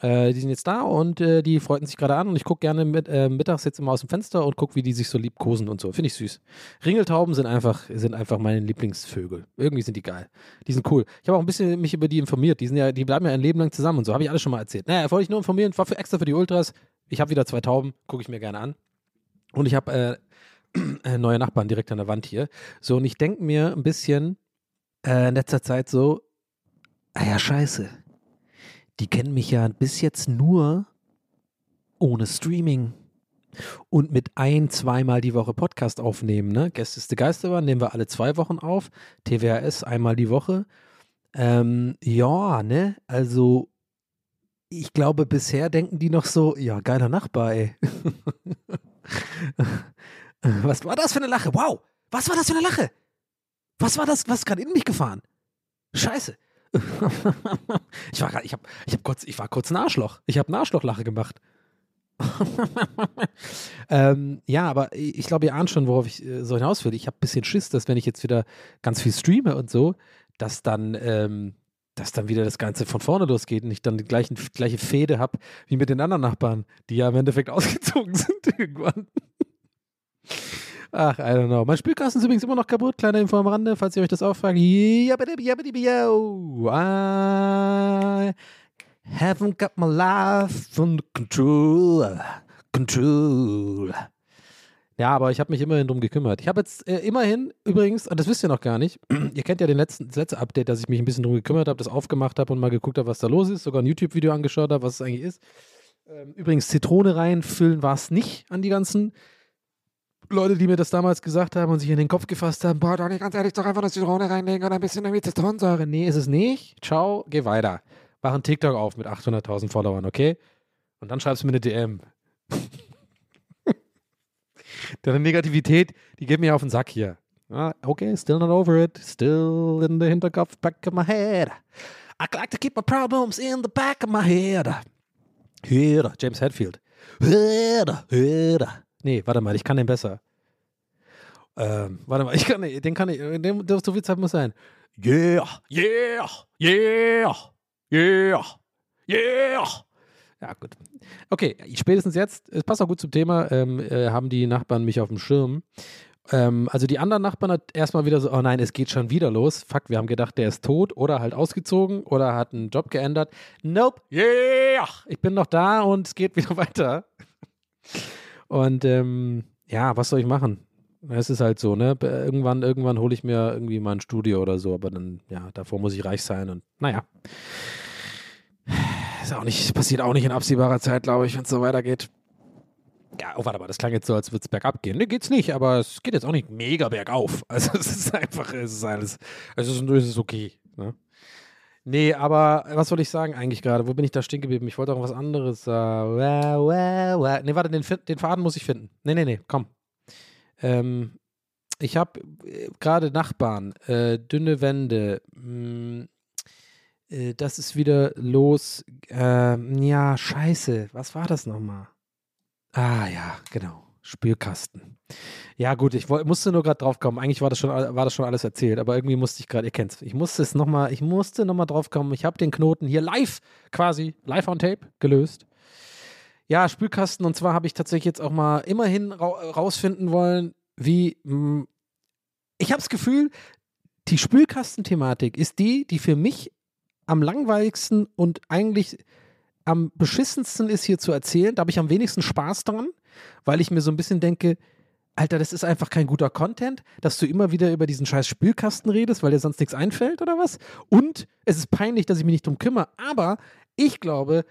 Äh, die sind jetzt da und äh, die freuten sich gerade an und ich gucke gerne mit, äh, mittags jetzt immer aus dem Fenster und gucke, wie die sich so liebkosen und so. Finde ich süß. Ringeltauben sind einfach, sind einfach meine Lieblingsvögel. Irgendwie sind die geil. Die sind cool. Ich habe auch ein bisschen mich über die informiert. Die sind ja, die bleiben ja ein Leben lang zusammen und so. Habe ich alles schon mal erzählt. Naja, wollte ich nur informieren. War für extra für die Ultras. Ich habe wieder zwei Tauben, gucke ich mir gerne an. Und ich habe äh, neue Nachbarn direkt an der Wand hier. So, und ich denke mir ein bisschen äh, in letzter Zeit so, ah ja, scheiße die kennen mich ja bis jetzt nur ohne Streaming und mit ein, zweimal die Woche Podcast aufnehmen. Ne? Gäste ist die Geisterbahn nehmen wir alle zwei Wochen auf, TWRS einmal die Woche. Ähm, ja, ne, also ich glaube, bisher denken die noch so, ja, geiler Nachbar, ey. was war das für eine Lache? Wow, was war das für eine Lache? Was war das? Was ist gerade in mich gefahren? Scheiße. ich war, ich, hab, ich, hab kurz, ich war kurz ein Arschloch. Ich habe eine Arschlochlache gemacht. ähm, ja, aber ich glaube, ihr ahnt schon, worauf ich äh, so hinaus will. Ich habe ein bisschen Schiss, dass wenn ich jetzt wieder ganz viel streame und so, dass dann, ähm, dass dann wieder das Ganze von vorne losgeht und ich dann die gleichen, gleiche Fehde habe wie mit den anderen Nachbarn, die ja im Endeffekt ausgezogen sind irgendwann. Ach, I don't know. Mein Spülkasten ist übrigens immer noch kaputt. Kleine Info am Rande, falls ihr euch das auch fragt. I haven't got my life under control. Control. Ja, aber ich habe mich immerhin drum gekümmert. Ich habe jetzt äh, immerhin, übrigens, und das wisst ihr noch gar nicht, ihr kennt ja den letzten, das letzte Update, dass ich mich ein bisschen drum gekümmert habe, das aufgemacht habe und mal geguckt habe, was da los ist, sogar ein YouTube-Video angeschaut habe, was es eigentlich ist. Ähm, übrigens, Zitrone reinfüllen war es nicht an die ganzen Leute, die mir das damals gesagt haben und sich in den Kopf gefasst haben, boah, Donny, ganz ehrlich, doch einfach eine Zitrone reinlegen oder ein bisschen irgendwie Zitronensäure. Nee, ist es nicht. Ciao, geh weiter. Mach einen TikTok auf mit 800.000 Followern, okay? Und dann schreibst du mir eine DM. Deine Negativität, die geht mir auf den Sack hier. Okay, still not over it. Still in the Hinterkopf, back of my head. I like to keep my problems in the back of my head. Head, James Hetfield. Head, head. Nee, warte mal, ich kann den besser. Ähm, warte mal, ich kann den kann ich, den, der, so viel Zeit muss sein. Yeah, yeah, yeah, yeah, yeah. Ja, gut. Okay, spätestens jetzt, es passt auch gut zum Thema, ähm, äh, haben die Nachbarn mich auf dem Schirm. Ähm, also die anderen Nachbarn hat erstmal wieder so, oh nein, es geht schon wieder los. Fuck, wir haben gedacht, der ist tot oder halt ausgezogen oder hat einen Job geändert. Nope, yeah, ich bin noch da und es geht wieder weiter. Und ähm, ja, was soll ich machen? Es ist halt so, ne? Irgendwann, irgendwann hole ich mir irgendwie mal ein Studio oder so, aber dann, ja, davor muss ich reich sein und naja. Ist auch nicht, passiert auch nicht in absehbarer Zeit, glaube ich, wenn es so weitergeht. Ja, oh, warte mal, das klang jetzt so, als würde es bergab gehen. Ne, geht's nicht, aber es geht jetzt auch nicht mega bergauf. Also es ist einfach, es ist alles, es ist, es ist okay. Ne? Nee, aber was soll ich sagen eigentlich gerade? Wo bin ich da stehen geblieben? Ich wollte auch was anderes sagen. Nee, warte, den, den Faden muss ich finden. Nee, nee, nee, komm. Ähm, ich habe äh, gerade Nachbarn, äh, dünne Wände. Mh, mm, äh, das ist wieder los. Ähm, ja, scheiße. Was war das nochmal? Ah, ja, genau. Spülkasten. Ja, gut, ich musste nur gerade drauf kommen. Eigentlich war das, schon, war das schon alles erzählt, aber irgendwie musste ich gerade, ihr kennt's, ich musste es nochmal, ich musste nochmal drauf kommen. Ich habe den Knoten hier live, quasi, live on tape, gelöst. Ja, Spülkasten, und zwar habe ich tatsächlich jetzt auch mal immerhin ra rausfinden wollen, wie. Mh, hm, ich habe das Gefühl, die Spülkastenthematik ist die, die für mich am langweiligsten und eigentlich am beschissensten ist hier zu erzählen. Da habe ich am wenigsten Spaß dran, weil ich mir so ein bisschen denke, Alter, das ist einfach kein guter Content, dass du immer wieder über diesen scheiß Spülkasten redest, weil dir sonst nichts einfällt oder was. Und es ist peinlich, dass ich mich nicht drum kümmere. Aber ich glaube,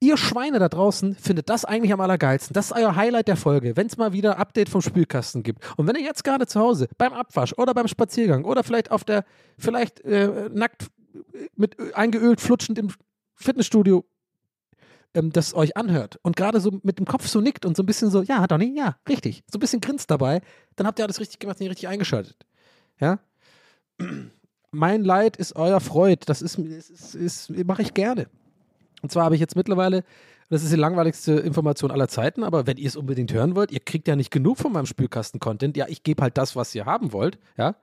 ihr Schweine da draußen findet das eigentlich am allergeilsten. Das ist euer Highlight der Folge, wenn es mal wieder Update vom Spülkasten gibt. Und wenn ihr jetzt gerade zu Hause beim Abwasch oder beim Spaziergang oder vielleicht auf der, vielleicht äh, nackt mit eingeölt flutschend im Fitnessstudio ähm, das euch anhört und gerade so mit dem Kopf so nickt und so ein bisschen so, ja, Donny, ja, richtig, so ein bisschen grinst dabei, dann habt ihr alles richtig gemacht, nicht richtig eingeschaltet. Ja? Mein Leid ist euer Freud, das ist, ist, ist, mache ich gerne. Und zwar habe ich jetzt mittlerweile, das ist die langweiligste Information aller Zeiten, aber wenn ihr es unbedingt hören wollt, ihr kriegt ja nicht genug von meinem Spülkasten-Content. Ja, ich gebe halt das, was ihr haben wollt, ja.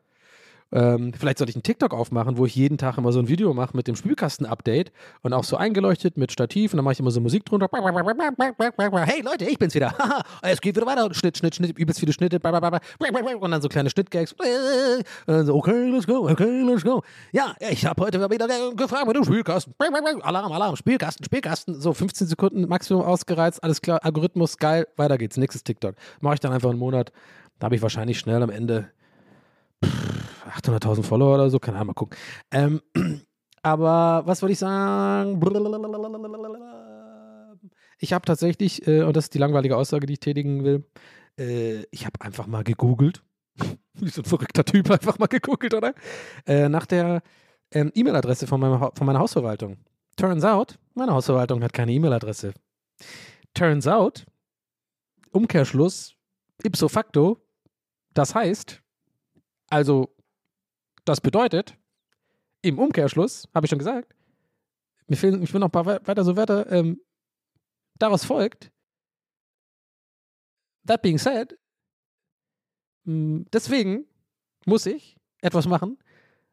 Ähm, vielleicht sollte ich einen TikTok aufmachen, wo ich jeden Tag immer so ein Video mache mit dem Spülkasten-Update und auch so eingeleuchtet mit Stativ und dann mache ich immer so Musik drunter. Hey Leute, ich bin's wieder. es geht wieder weiter. Schnitt, Schnitt, Schnitt, übelst viele Schnitte. Und dann so kleine Schnittgags. Und so, okay, let's go, okay, let's go. Ja, ich habe heute wieder gefragt mit dem Spülkasten. Alarm, Alarm, Spülkasten, Spülkasten. So 15 Sekunden Maximum ausgereizt, alles klar, Algorithmus, geil, weiter geht's. Nächstes TikTok. Mache ich dann einfach einen Monat. Da habe ich wahrscheinlich schnell am Ende 800.000 Follower oder so, keine Ahnung, mal gucken. Ähm, aber was wollte ich sagen? Ich habe tatsächlich, äh, und das ist die langweilige Aussage, die ich tätigen will, äh, ich habe einfach mal gegoogelt. Wie so ein verrückter Typ einfach mal gegoogelt, oder? Äh, nach der ähm, E-Mail-Adresse von, von meiner Hausverwaltung. Turns out, meine Hausverwaltung hat keine E-Mail-Adresse. Turns out, Umkehrschluss, ipso facto, das heißt, also das bedeutet, im Umkehrschluss, habe ich schon gesagt, mir fehlen, ich will noch ein paar weiter so Wörter, ähm, daraus folgt, that being said, mh, mm, deswegen muss ich etwas machen,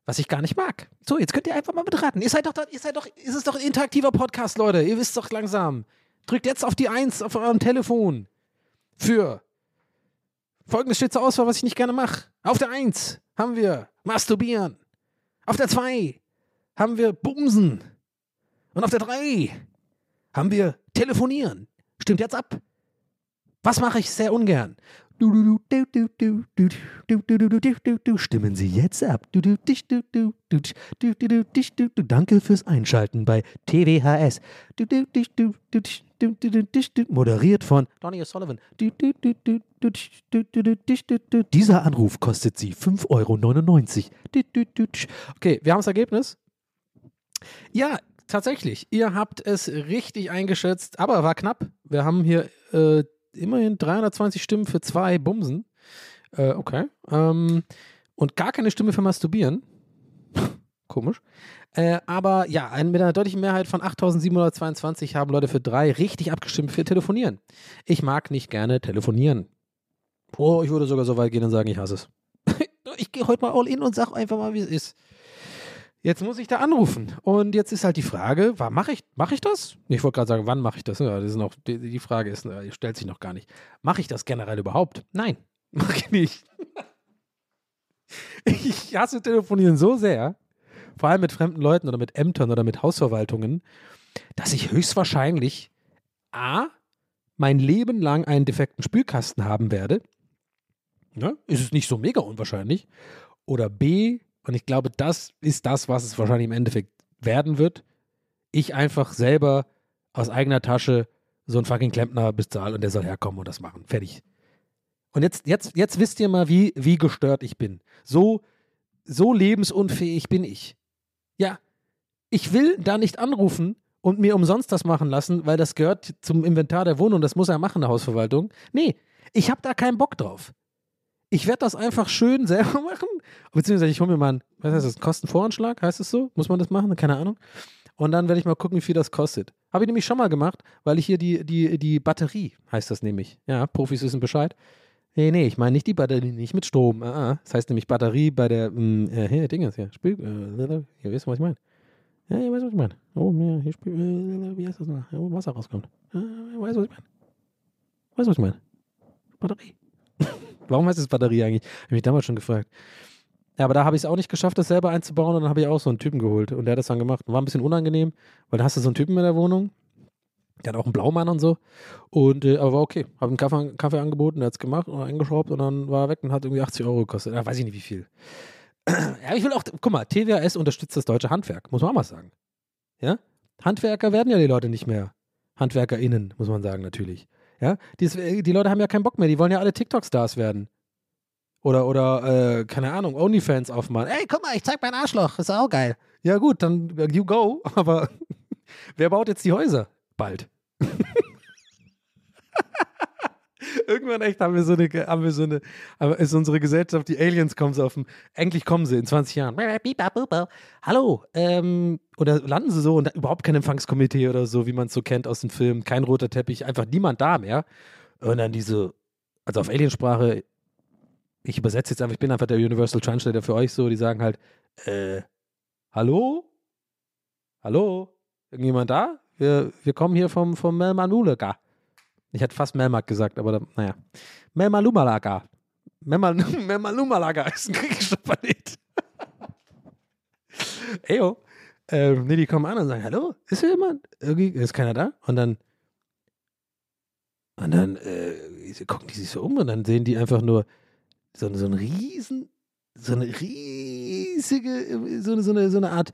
was ich gar nicht mag. So, jetzt könnt ihr einfach mal mitraten. Ihr seid doch, ihr seid doch, es ist doch ein interaktiver Podcast, Leute. Ihr wisst doch langsam. Drückt jetzt auf die Eins auf eurem Telefon. Für folgendes steht zur Auswahl, was ich nicht gerne mache. Auf der Eins haben wir Masturbieren. Auf der 2 haben wir Bumsen. Und auf der 3 haben wir Telefonieren. Stimmt jetzt ab. Was mache ich sehr ungern? Stimmen Sie jetzt ab. Danke fürs Einschalten bei TWHS. Moderiert von Donny O'Sullivan. Dieser Anruf kostet Sie 5,99 Euro. Okay, wir haben das Ergebnis. Ja, tatsächlich. Ihr habt es richtig eingeschätzt, aber war knapp. Wir haben hier äh, immerhin 320 Stimmen für zwei Bumsen. Äh, okay. Ähm, und gar keine Stimme für Masturbieren. Komisch. Äh, aber ja, ein, mit einer deutlichen Mehrheit von 8722 haben Leute für drei richtig abgestimmt für Telefonieren. Ich mag nicht gerne telefonieren. Oh, ich würde sogar so weit gehen und sagen, ich hasse es. ich gehe heute mal all in und sage einfach mal, wie es ist. Jetzt muss ich da anrufen. Und jetzt ist halt die Frage, mache ich, mach ich das? Ich wollte gerade sagen, wann mache ich das? Ja, das ist noch, die, die Frage ist, äh, stellt sich noch gar nicht. Mache ich das generell überhaupt? Nein, mache ich nicht. ich hasse Telefonieren so sehr, vor allem mit fremden Leuten oder mit Ämtern oder mit Hausverwaltungen, dass ich höchstwahrscheinlich A, mein Leben lang einen defekten Spülkasten haben werde. Ja, ist es nicht so mega unwahrscheinlich. Oder B, und ich glaube, das ist das, was es wahrscheinlich im Endeffekt werden wird, ich einfach selber aus eigener Tasche so einen fucking Klempner bezahle und der soll herkommen und das machen. Fertig. Und jetzt, jetzt, jetzt wisst ihr mal, wie, wie gestört ich bin. So, so lebensunfähig bin ich. Ja, ich will da nicht anrufen und mir umsonst das machen lassen, weil das gehört zum Inventar der Wohnung, das muss er machen, der Hausverwaltung. Nee, ich habe da keinen Bock drauf. Ich werde das einfach schön selber machen. Beziehungsweise ich hole mir mal einen, was heißt das, Kostenvoranschlag, heißt es so? Muss man das machen? Keine Ahnung. Und dann werde ich mal gucken, wie viel das kostet. Habe ich nämlich schon mal gemacht, weil ich hier die, die, die Batterie, heißt das nämlich. Ja, Profis wissen Bescheid. Nee, nee, ich meine nicht die Batterie, nicht mit Strom. Ah, ah. das heißt nämlich Batterie bei der, mh, äh, hier, Dinges, hier, Spiel, äh, ihr wisst, was ich meine. Ja, ihr weißt, was ich meine. Oh, ja, hier spielt, äh, wie heißt das noch? Wo Wasser rauskommt. Ja, ihr was ich meine. Weißt du, was ich meine? Batterie. Warum heißt es Batterie eigentlich? Habe ich mich damals schon gefragt. Ja, aber da habe ich es auch nicht geschafft, das selber einzubauen und dann habe ich auch so einen Typen geholt und der hat das dann gemacht. War ein bisschen unangenehm, weil da hast du so einen Typen in der Wohnung, der hat auch einen Blaumann und so. Und, äh, aber war okay. Habe einen Kaffee, Kaffee angeboten, der hat es gemacht und eingeschraubt und dann war er weg und hat irgendwie 80 Euro gekostet. Ja, weiß ich nicht wie viel. ja, ich will auch, guck mal, TWS unterstützt das deutsche Handwerk, muss man auch mal sagen. Ja? Handwerker werden ja die Leute nicht mehr. HandwerkerInnen, muss man sagen, natürlich. Ja? Die, die Leute haben ja keinen Bock mehr, die wollen ja alle TikTok-Stars werden. Oder, oder, äh, keine Ahnung, Onlyfans aufmachen. Ey, guck mal, ich zeig mein Arschloch, ist auch geil. Ja, gut, dann you go, aber wer baut jetzt die Häuser? Bald. Irgendwann echt haben wir so eine, haben wir so eine, ist unsere Gesellschaft, die Aliens kommen so auf dem, endlich kommen sie in 20 Jahren. Hallo, ähm, oder landen sie so und überhaupt kein Empfangskomitee oder so, wie man es so kennt aus den Filmen, kein roter Teppich, einfach niemand da mehr. Und dann diese, also auf Aliensprache, ich übersetze jetzt einfach, ich bin einfach der Universal Translator für euch so, die sagen halt, äh, hallo? Hallo? Irgendjemand da? Wir, wir kommen hier vom, vom Melmanulaga. Ich hätte fast Melmark gesagt, aber da, naja. Melmalumalaga. Melmalumalaga ist ein griechischer Planet. Eyo. Ähm, nee, die kommen an und sagen, hallo, ist hier jemand? Irgendwie ist keiner da? Und dann und dann äh, gucken die sich so um und dann sehen die einfach nur so, so einen riesen, so eine riesige, so eine, so eine, so eine Art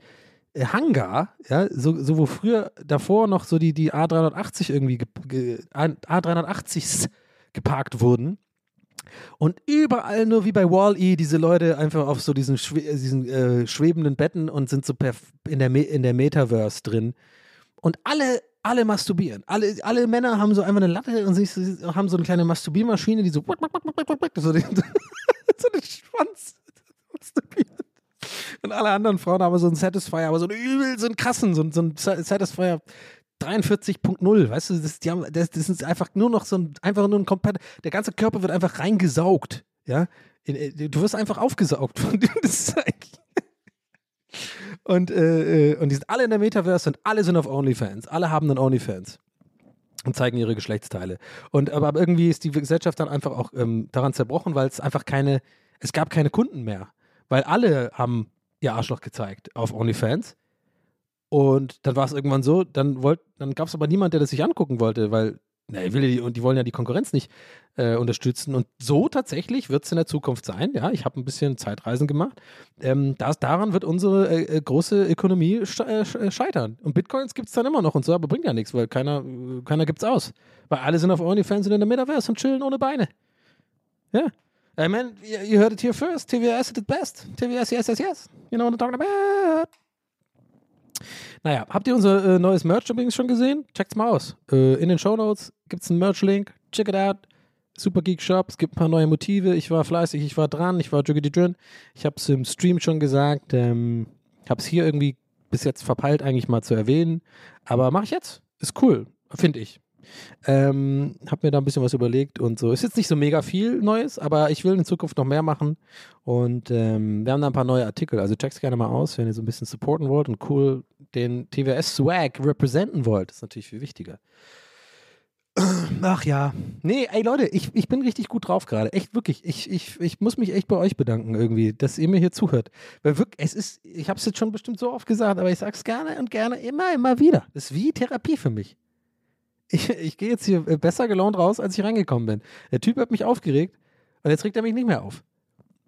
Hangar, ja, so, so wo früher davor noch so die, die A380 irgendwie, A380s geparkt wurden. Und überall nur wie bei Wall-E diese Leute einfach auf so diesen, schwe diesen äh, schwebenden Betten und sind so in der, in der Metaverse drin. Und alle, alle masturbieren. Alle, alle Männer haben so einfach eine Latte und sich, haben so eine kleine Masturbiermaschine, die so, so, den, so den Schwanz masturbiert. Und alle anderen Frauen haben so einen Satisfier, aber so einen übel, so einen krassen, so, so einen Satisfier 43.0, weißt du, das, die haben, das, das ist einfach nur noch so ein, einfach nur ein komplett, der ganze Körper wird einfach reingesaugt, ja. Äh, du wirst einfach aufgesaugt von dem. Das und, äh, äh, und die sind alle in der Metaverse und alle sind auf OnlyFans. Alle haben dann OnlyFans und zeigen ihre Geschlechtsteile. Und aber irgendwie ist die Gesellschaft dann einfach auch ähm, daran zerbrochen, weil es einfach keine, es gab keine Kunden mehr weil alle haben ihr Arschloch gezeigt auf OnlyFans. Und dann war es irgendwann so, dann, dann gab es aber niemand, der das sich angucken wollte, weil na, will die, die wollen ja die Konkurrenz nicht äh, unterstützen. Und so tatsächlich wird es in der Zukunft sein. Ja, ich habe ein bisschen Zeitreisen gemacht. Ähm, das, daran wird unsere äh, äh große Ökonomie sche äh, scheitern. Und Bitcoins gibt es dann immer noch und so, aber bringt ja nichts, weil keiner, keiner gibt es aus. Weil alle sind auf OnlyFans und in der Metaverse und chillen ohne Beine. Ja. I mean, ihr hört es hier first. TWS at its best. TWS, yes, yes, yes. You know what I'm talking about. Naja, habt ihr unser äh, neues Merch übrigens schon gesehen? Checkt's mal aus. Äh, in den Show Notes gibt's einen Merch-Link. Check it out. Super Geek Shop. Es gibt ein paar neue Motive. Ich war fleißig, ich war dran, ich war jiggity drin. Ich habe es im Stream schon gesagt. Ähm, habe es hier irgendwie bis jetzt verpeilt, eigentlich mal zu erwähnen. Aber mache ich jetzt. Ist cool, finde ich. Ähm, hab mir da ein bisschen was überlegt und so. Ist jetzt nicht so mega viel Neues, aber ich will in Zukunft noch mehr machen. Und ähm, wir haben da ein paar neue Artikel. Also check's gerne mal aus, wenn ihr so ein bisschen supporten wollt und cool den TWS Swag representen wollt. Das ist natürlich viel wichtiger. Ach ja. Nee, ey Leute, ich, ich bin richtig gut drauf gerade. Echt wirklich. Ich, ich, ich muss mich echt bei euch bedanken irgendwie, dass ihr mir hier zuhört. Weil wirklich, es ist, ich habe es jetzt schon bestimmt so oft gesagt, aber ich sag's gerne und gerne immer, immer wieder. Das ist wie Therapie für mich ich, ich gehe jetzt hier äh, besser gelaunt raus, als ich reingekommen bin. Der Typ hat mich aufgeregt und jetzt regt er mich nicht mehr auf.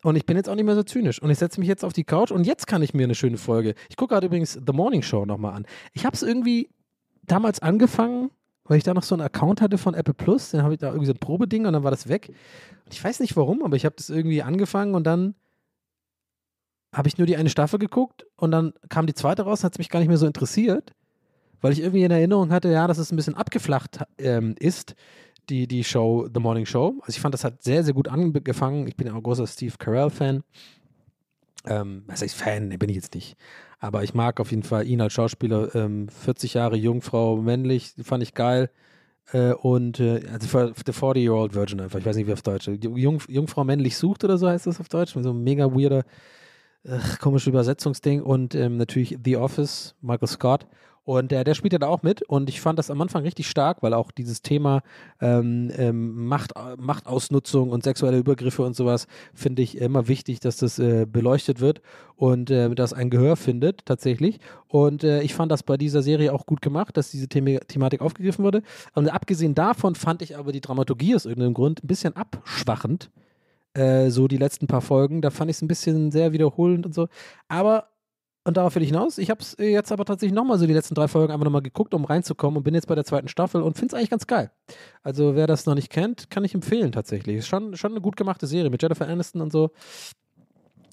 Und ich bin jetzt auch nicht mehr so zynisch. Und ich setze mich jetzt auf die Couch und jetzt kann ich mir eine schöne Folge. Ich gucke gerade übrigens The Morning Show nochmal an. Ich habe es irgendwie damals angefangen, weil ich da noch so einen Account hatte von Apple Plus. Dann habe ich da irgendwie so ein Probeding und dann war das weg. Und ich weiß nicht warum, aber ich habe das irgendwie angefangen und dann habe ich nur die eine Staffel geguckt und dann kam die zweite raus, hat es mich gar nicht mehr so interessiert weil ich irgendwie in Erinnerung hatte, ja, dass es ein bisschen abgeflacht ähm, ist, die, die Show, The Morning Show. Also ich fand, das hat sehr, sehr gut angefangen. Ich bin ja auch großer Steve Carell-Fan. Ähm, was heißt Fan? bin ich jetzt nicht. Aber ich mag auf jeden Fall ihn als Schauspieler. Ähm, 40 Jahre Jungfrau, männlich, fand ich geil. Äh, und äh, also The 40-Year-Old Virgin einfach, ich weiß nicht, wie auf Deutsch. Jung, Jungfrau männlich sucht oder so heißt das auf Deutsch. So ein mega weirder, äh, komische Übersetzungsding. Und ähm, natürlich The Office, Michael Scott. Und äh, der spielt ja da auch mit und ich fand das am Anfang richtig stark, weil auch dieses Thema ähm, ähm, Macht, Machtausnutzung und sexuelle Übergriffe und sowas finde ich immer wichtig, dass das äh, beleuchtet wird und äh, das ein Gehör findet tatsächlich. Und äh, ich fand das bei dieser Serie auch gut gemacht, dass diese The Thematik aufgegriffen wurde. Und abgesehen davon fand ich aber die Dramaturgie aus irgendeinem Grund ein bisschen abschwachend. Äh, so die letzten paar Folgen, da fand ich es ein bisschen sehr wiederholend und so. Aber und darauf will ich hinaus. Ich habe es jetzt aber tatsächlich nochmal so die letzten drei Folgen einfach nochmal geguckt, um reinzukommen und bin jetzt bei der zweiten Staffel und finde es eigentlich ganz geil. Also wer das noch nicht kennt, kann ich empfehlen tatsächlich. Ist schon, schon eine gut gemachte Serie mit Jennifer Aniston und so.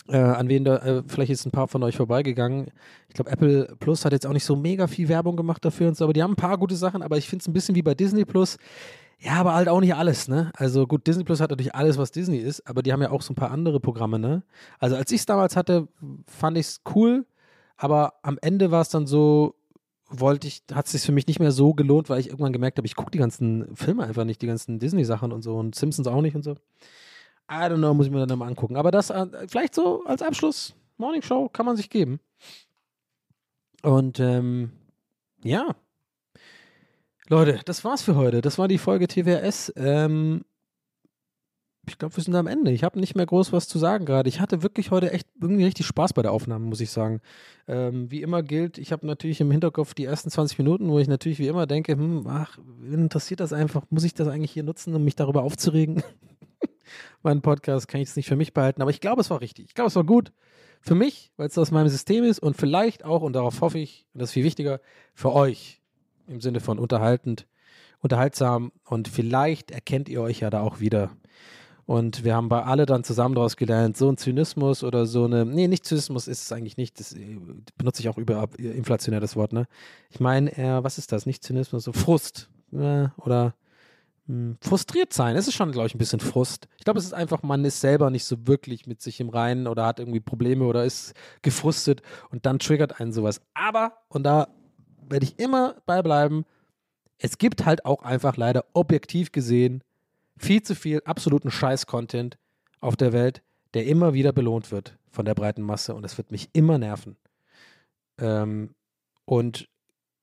Äh, an wen da, äh, vielleicht ist ein paar von euch vorbeigegangen. Ich glaube, Apple Plus hat jetzt auch nicht so mega viel Werbung gemacht dafür und so, aber die haben ein paar gute Sachen, aber ich finde es ein bisschen wie bei Disney Plus. Ja, aber halt auch nicht alles, ne? Also gut, Disney Plus hat natürlich alles, was Disney ist, aber die haben ja auch so ein paar andere Programme, ne? Also als ich es damals hatte, fand ich es cool aber am Ende war es dann so, wollte ich, hat es sich für mich nicht mehr so gelohnt, weil ich irgendwann gemerkt habe, ich gucke die ganzen Filme einfach nicht, die ganzen Disney-Sachen und so und Simpsons auch nicht und so. I don't know, muss ich mir dann mal angucken. Aber das äh, vielleicht so als Abschluss, Morning Show, kann man sich geben. Und ähm, ja. Leute, das war's für heute. Das war die Folge TWS. Ähm, ich glaube, wir sind am Ende. Ich habe nicht mehr groß was zu sagen gerade. Ich hatte wirklich heute echt irgendwie richtig Spaß bei der Aufnahme, muss ich sagen. Ähm, wie immer gilt, ich habe natürlich im Hinterkopf die ersten 20 Minuten, wo ich natürlich wie immer denke, hm, ach, interessiert das einfach? Muss ich das eigentlich hier nutzen, um mich darüber aufzuregen? Mein Podcast kann ich es nicht für mich behalten, aber ich glaube, es war richtig. Ich glaube, es war gut für mich, weil es aus meinem System ist und vielleicht auch, und darauf hoffe ich, und das ist viel wichtiger, für euch im Sinne von unterhaltend, unterhaltsam und vielleicht erkennt ihr euch ja da auch wieder. Und wir haben bei alle dann zusammen daraus gelernt, so ein Zynismus oder so eine, nee, nicht Zynismus ist es eigentlich nicht, das äh, benutze ich auch über inflationär das Wort, ne? Ich meine eher, was ist das? Nicht Zynismus, so Frust äh, oder mh, hm, frustriert sein. Es ist schon, glaube ich, ein bisschen Frust. Ich glaube, es ist einfach, man ist selber nicht so wirklich mit sich im Reinen oder hat irgendwie Probleme oder ist gefrustet und dann triggert einen sowas. Aber, und da werde ich immer beibleiben, es gibt halt auch einfach leider objektiv gesehen viel zu viel absoluten Scheiß-Content auf der Welt, der immer wieder belohnt wird von der breiten Masse und es wird mich immer nerven. Ähm, und,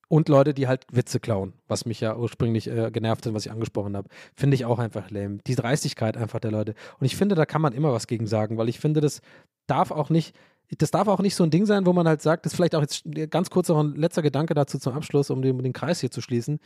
und Leute, die halt Witze klauen, was mich ja ursprünglich äh, genervt hat, was ich angesprochen habe, finde ich auch einfach lame. Die Dreistigkeit einfach der Leute. Und ich finde, da kann man immer was gegen sagen, weil ich finde, das darf auch nicht, das darf auch nicht so ein Ding sein, wo man halt sagt, das ist vielleicht auch jetzt ganz kurz noch ein letzter Gedanke dazu zum Abschluss, um den, den Kreis hier zu schließen.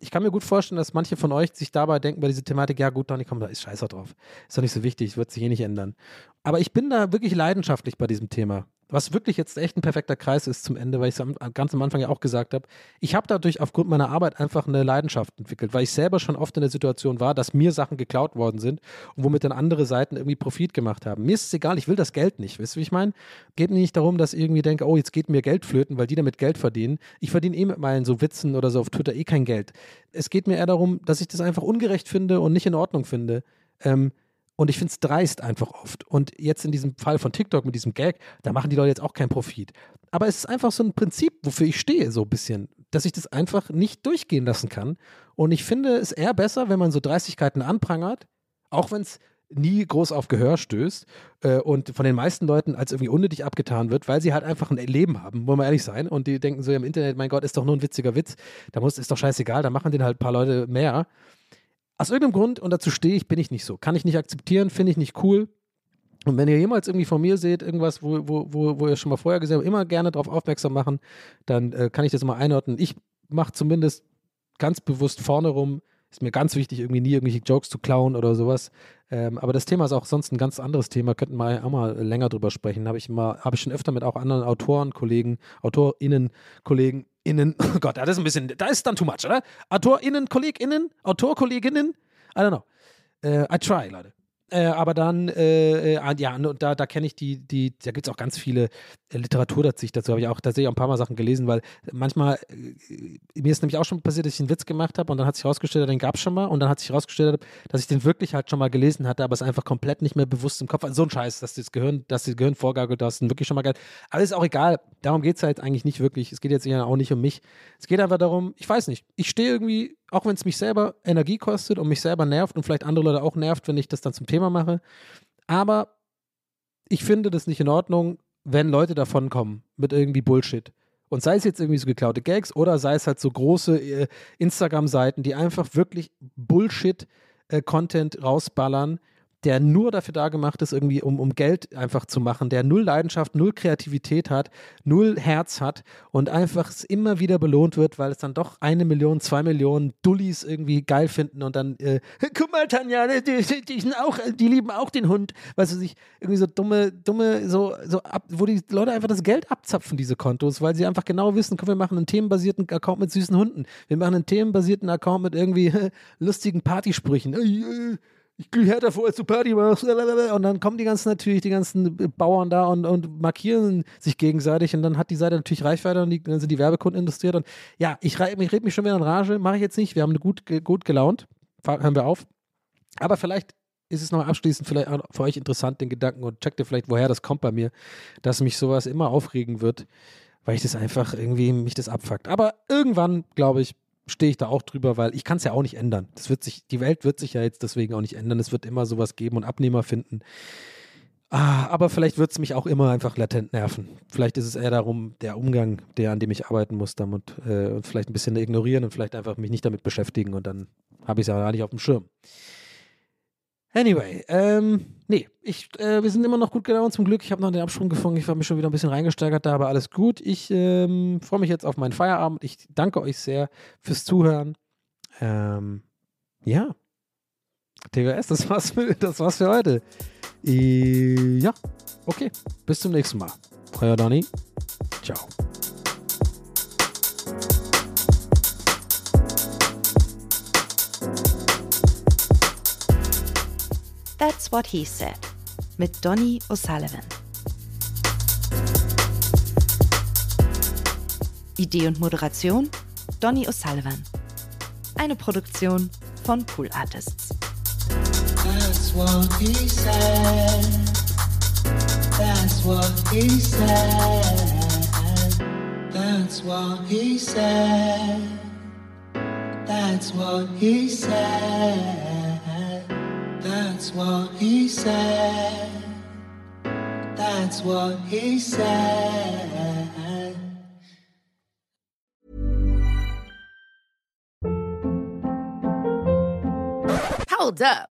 Ich kann mir gut vorstellen, dass manche von euch sich dabei denken bei dieser Thematik, ja gut, Donny, komm, da ist scheiße drauf. Ist doch nicht so wichtig, wird sich eh nicht ändern. Aber ich bin da wirklich leidenschaftlich bei diesem Thema. Was wirklich jetzt echt ein perfekter Kreis ist zum Ende, weil ich es ganz am Anfang ja auch gesagt habe. Ich habe dadurch aufgrund meiner Arbeit einfach eine Leidenschaft entwickelt, weil ich selber schon oft in der Situation war, dass mir Sachen geklaut worden sind und womit dann andere Seiten irgendwie Profit gemacht haben. Mir ist es egal, ich will das Geld nicht. Weißt du, wie ich meine? Geht mir nicht darum, dass ich irgendwie denke, oh, jetzt geht mir Geld flöten, weil die damit Geld verdienen. Ich verdiene eh mit meinen so Witzen oder so auf Twitter eh kein Geld. Es geht mir eher darum, dass ich das einfach ungerecht finde und nicht in Ordnung finde. Ähm, und ich finde es dreist einfach oft. Und jetzt in diesem Fall von TikTok mit diesem Gag, da machen die Leute jetzt auch keinen Profit. Aber es ist einfach so ein Prinzip, wofür ich stehe, so ein bisschen, dass ich das einfach nicht durchgehen lassen kann. Und ich finde es eher besser, wenn man so Dreistigkeiten anprangert, auch wenn es nie groß auf Gehör stößt äh, und von den meisten Leuten als irgendwie unnötig abgetan wird, weil sie halt einfach ein Leben haben, wollen wir ehrlich sein. Und die denken so im Internet, mein Gott, ist doch nur ein witziger Witz, da muss, ist doch scheißegal, da machen den halt ein paar Leute mehr. Aus irgendeinem Grund, und dazu stehe ich, bin ich nicht so. Kann ich nicht akzeptieren, finde ich nicht cool. Und wenn ihr jemals irgendwie von mir seht, irgendwas, wo, wo, wo, wo ihr schon mal vorher gesehen habt, immer gerne darauf aufmerksam machen, dann äh, kann ich das mal einordnen. Ich mache zumindest ganz bewusst vorne rum, ist mir ganz wichtig, irgendwie nie irgendwelche Jokes zu klauen oder sowas. Ähm, aber das Thema ist auch sonst ein ganz anderes Thema, könnten wir auch mal länger drüber sprechen. Habe ich mal, ich schon öfter mit auch anderen Autoren, Kollegen, AutorInnen, Kollegen Innen, oh Gott, das ist ein bisschen, da ist dann too much, oder? AutorInnen, KollegInnen, AutorkollegInnen, I don't know. Äh, I try, Leute. Äh, aber dann, äh, äh, ja, und da, da kenne ich die, die, da gibt es auch ganz viele äh, Literatur dazu. Dazu habe ich auch tatsächlich auch ein paar Mal Sachen gelesen, weil manchmal, äh, mir ist nämlich auch schon passiert, dass ich einen Witz gemacht habe und dann hat sich herausgestellt, den gab es schon mal und dann hat sich herausgestellt, dass ich den wirklich halt schon mal gelesen hatte, aber es einfach komplett nicht mehr bewusst im Kopf war. So ein Scheiß, dass das Gehirn, dass das Gehirn vorgaukelt, dass es wirklich schon mal geil. Aber ist auch egal, darum geht es halt eigentlich nicht wirklich. Es geht jetzt ja auch nicht um mich. Es geht einfach darum, ich weiß nicht, ich stehe irgendwie auch wenn es mich selber Energie kostet und mich selber nervt und vielleicht andere Leute auch nervt, wenn ich das dann zum Thema mache. Aber ich finde das nicht in Ordnung, wenn Leute davon kommen mit irgendwie Bullshit. Und sei es jetzt irgendwie so geklaute Gags oder sei es halt so große äh, Instagram-Seiten, die einfach wirklich Bullshit-Content äh, rausballern, der nur dafür da gemacht ist, irgendwie um, um Geld einfach zu machen, der null Leidenschaft, null Kreativität hat, null Herz hat und einfach immer wieder belohnt wird, weil es dann doch eine Million, zwei Millionen Dullis irgendwie geil finden und dann, äh, guck mal, Tanja, die, die, die, auch, die lieben auch den Hund, weißt du, sich irgendwie so dumme, dumme, so, so ab, wo die Leute einfach das Geld abzapfen, diese Kontos, weil sie einfach genau wissen, komm, wir machen einen themenbasierten Account mit süßen Hunden, wir machen einen themenbasierten Account mit irgendwie lustigen Partysprüchen. Äh, äh, ich gehe härter vor, als du Party machst. Und dann kommen die ganzen natürlich, die ganzen Bauern da und, und markieren sich gegenseitig. Und dann hat die Seite natürlich Reichweite und die, dann sind die Werbekunden industriert. Und ja, ich, ich rede mich schon wieder in Rage, mache ich jetzt nicht. Wir haben gut, gut gelaunt. Hören wir auf. Aber vielleicht ist es noch abschließend vielleicht auch für euch interessant, den Gedanken und checkt ihr vielleicht, woher das kommt bei mir, dass mich sowas immer aufregen wird, weil ich das einfach irgendwie mich das abfuckt. Aber irgendwann, glaube ich, stehe ich da auch drüber, weil ich kann es ja auch nicht ändern. Das wird sich, die Welt wird sich ja jetzt deswegen auch nicht ändern. Es wird immer sowas geben und Abnehmer finden. Ah, aber vielleicht wird es mich auch immer einfach latent nerven. Vielleicht ist es eher darum, der Umgang, der an dem ich arbeiten muss, damit äh, und vielleicht ein bisschen ignorieren und vielleicht einfach mich nicht damit beschäftigen und dann habe ich es ja gar nicht auf dem Schirm. Anyway, ähm, nee, ich, äh, wir sind immer noch gut gelaunt zum Glück. Ich habe noch den Absprung gefunden. Ich habe mich schon wieder ein bisschen reingesteigert da, aber alles gut. Ich ähm, freue mich jetzt auf meinen Feierabend. Ich danke euch sehr fürs Zuhören. Ähm, ja. TWS, das war's für, das war's für heute. Äh, ja, okay. Bis zum nächsten Mal. Euer Donny. Ciao. That's What He Said mit Donny O'Sullivan. Idee und Moderation Donny O'Sullivan. Eine Produktion von Pool Artists. That's what he said. That's what he said. That's what he said. That's what he said. That's what he said. That's what he said. Hold up.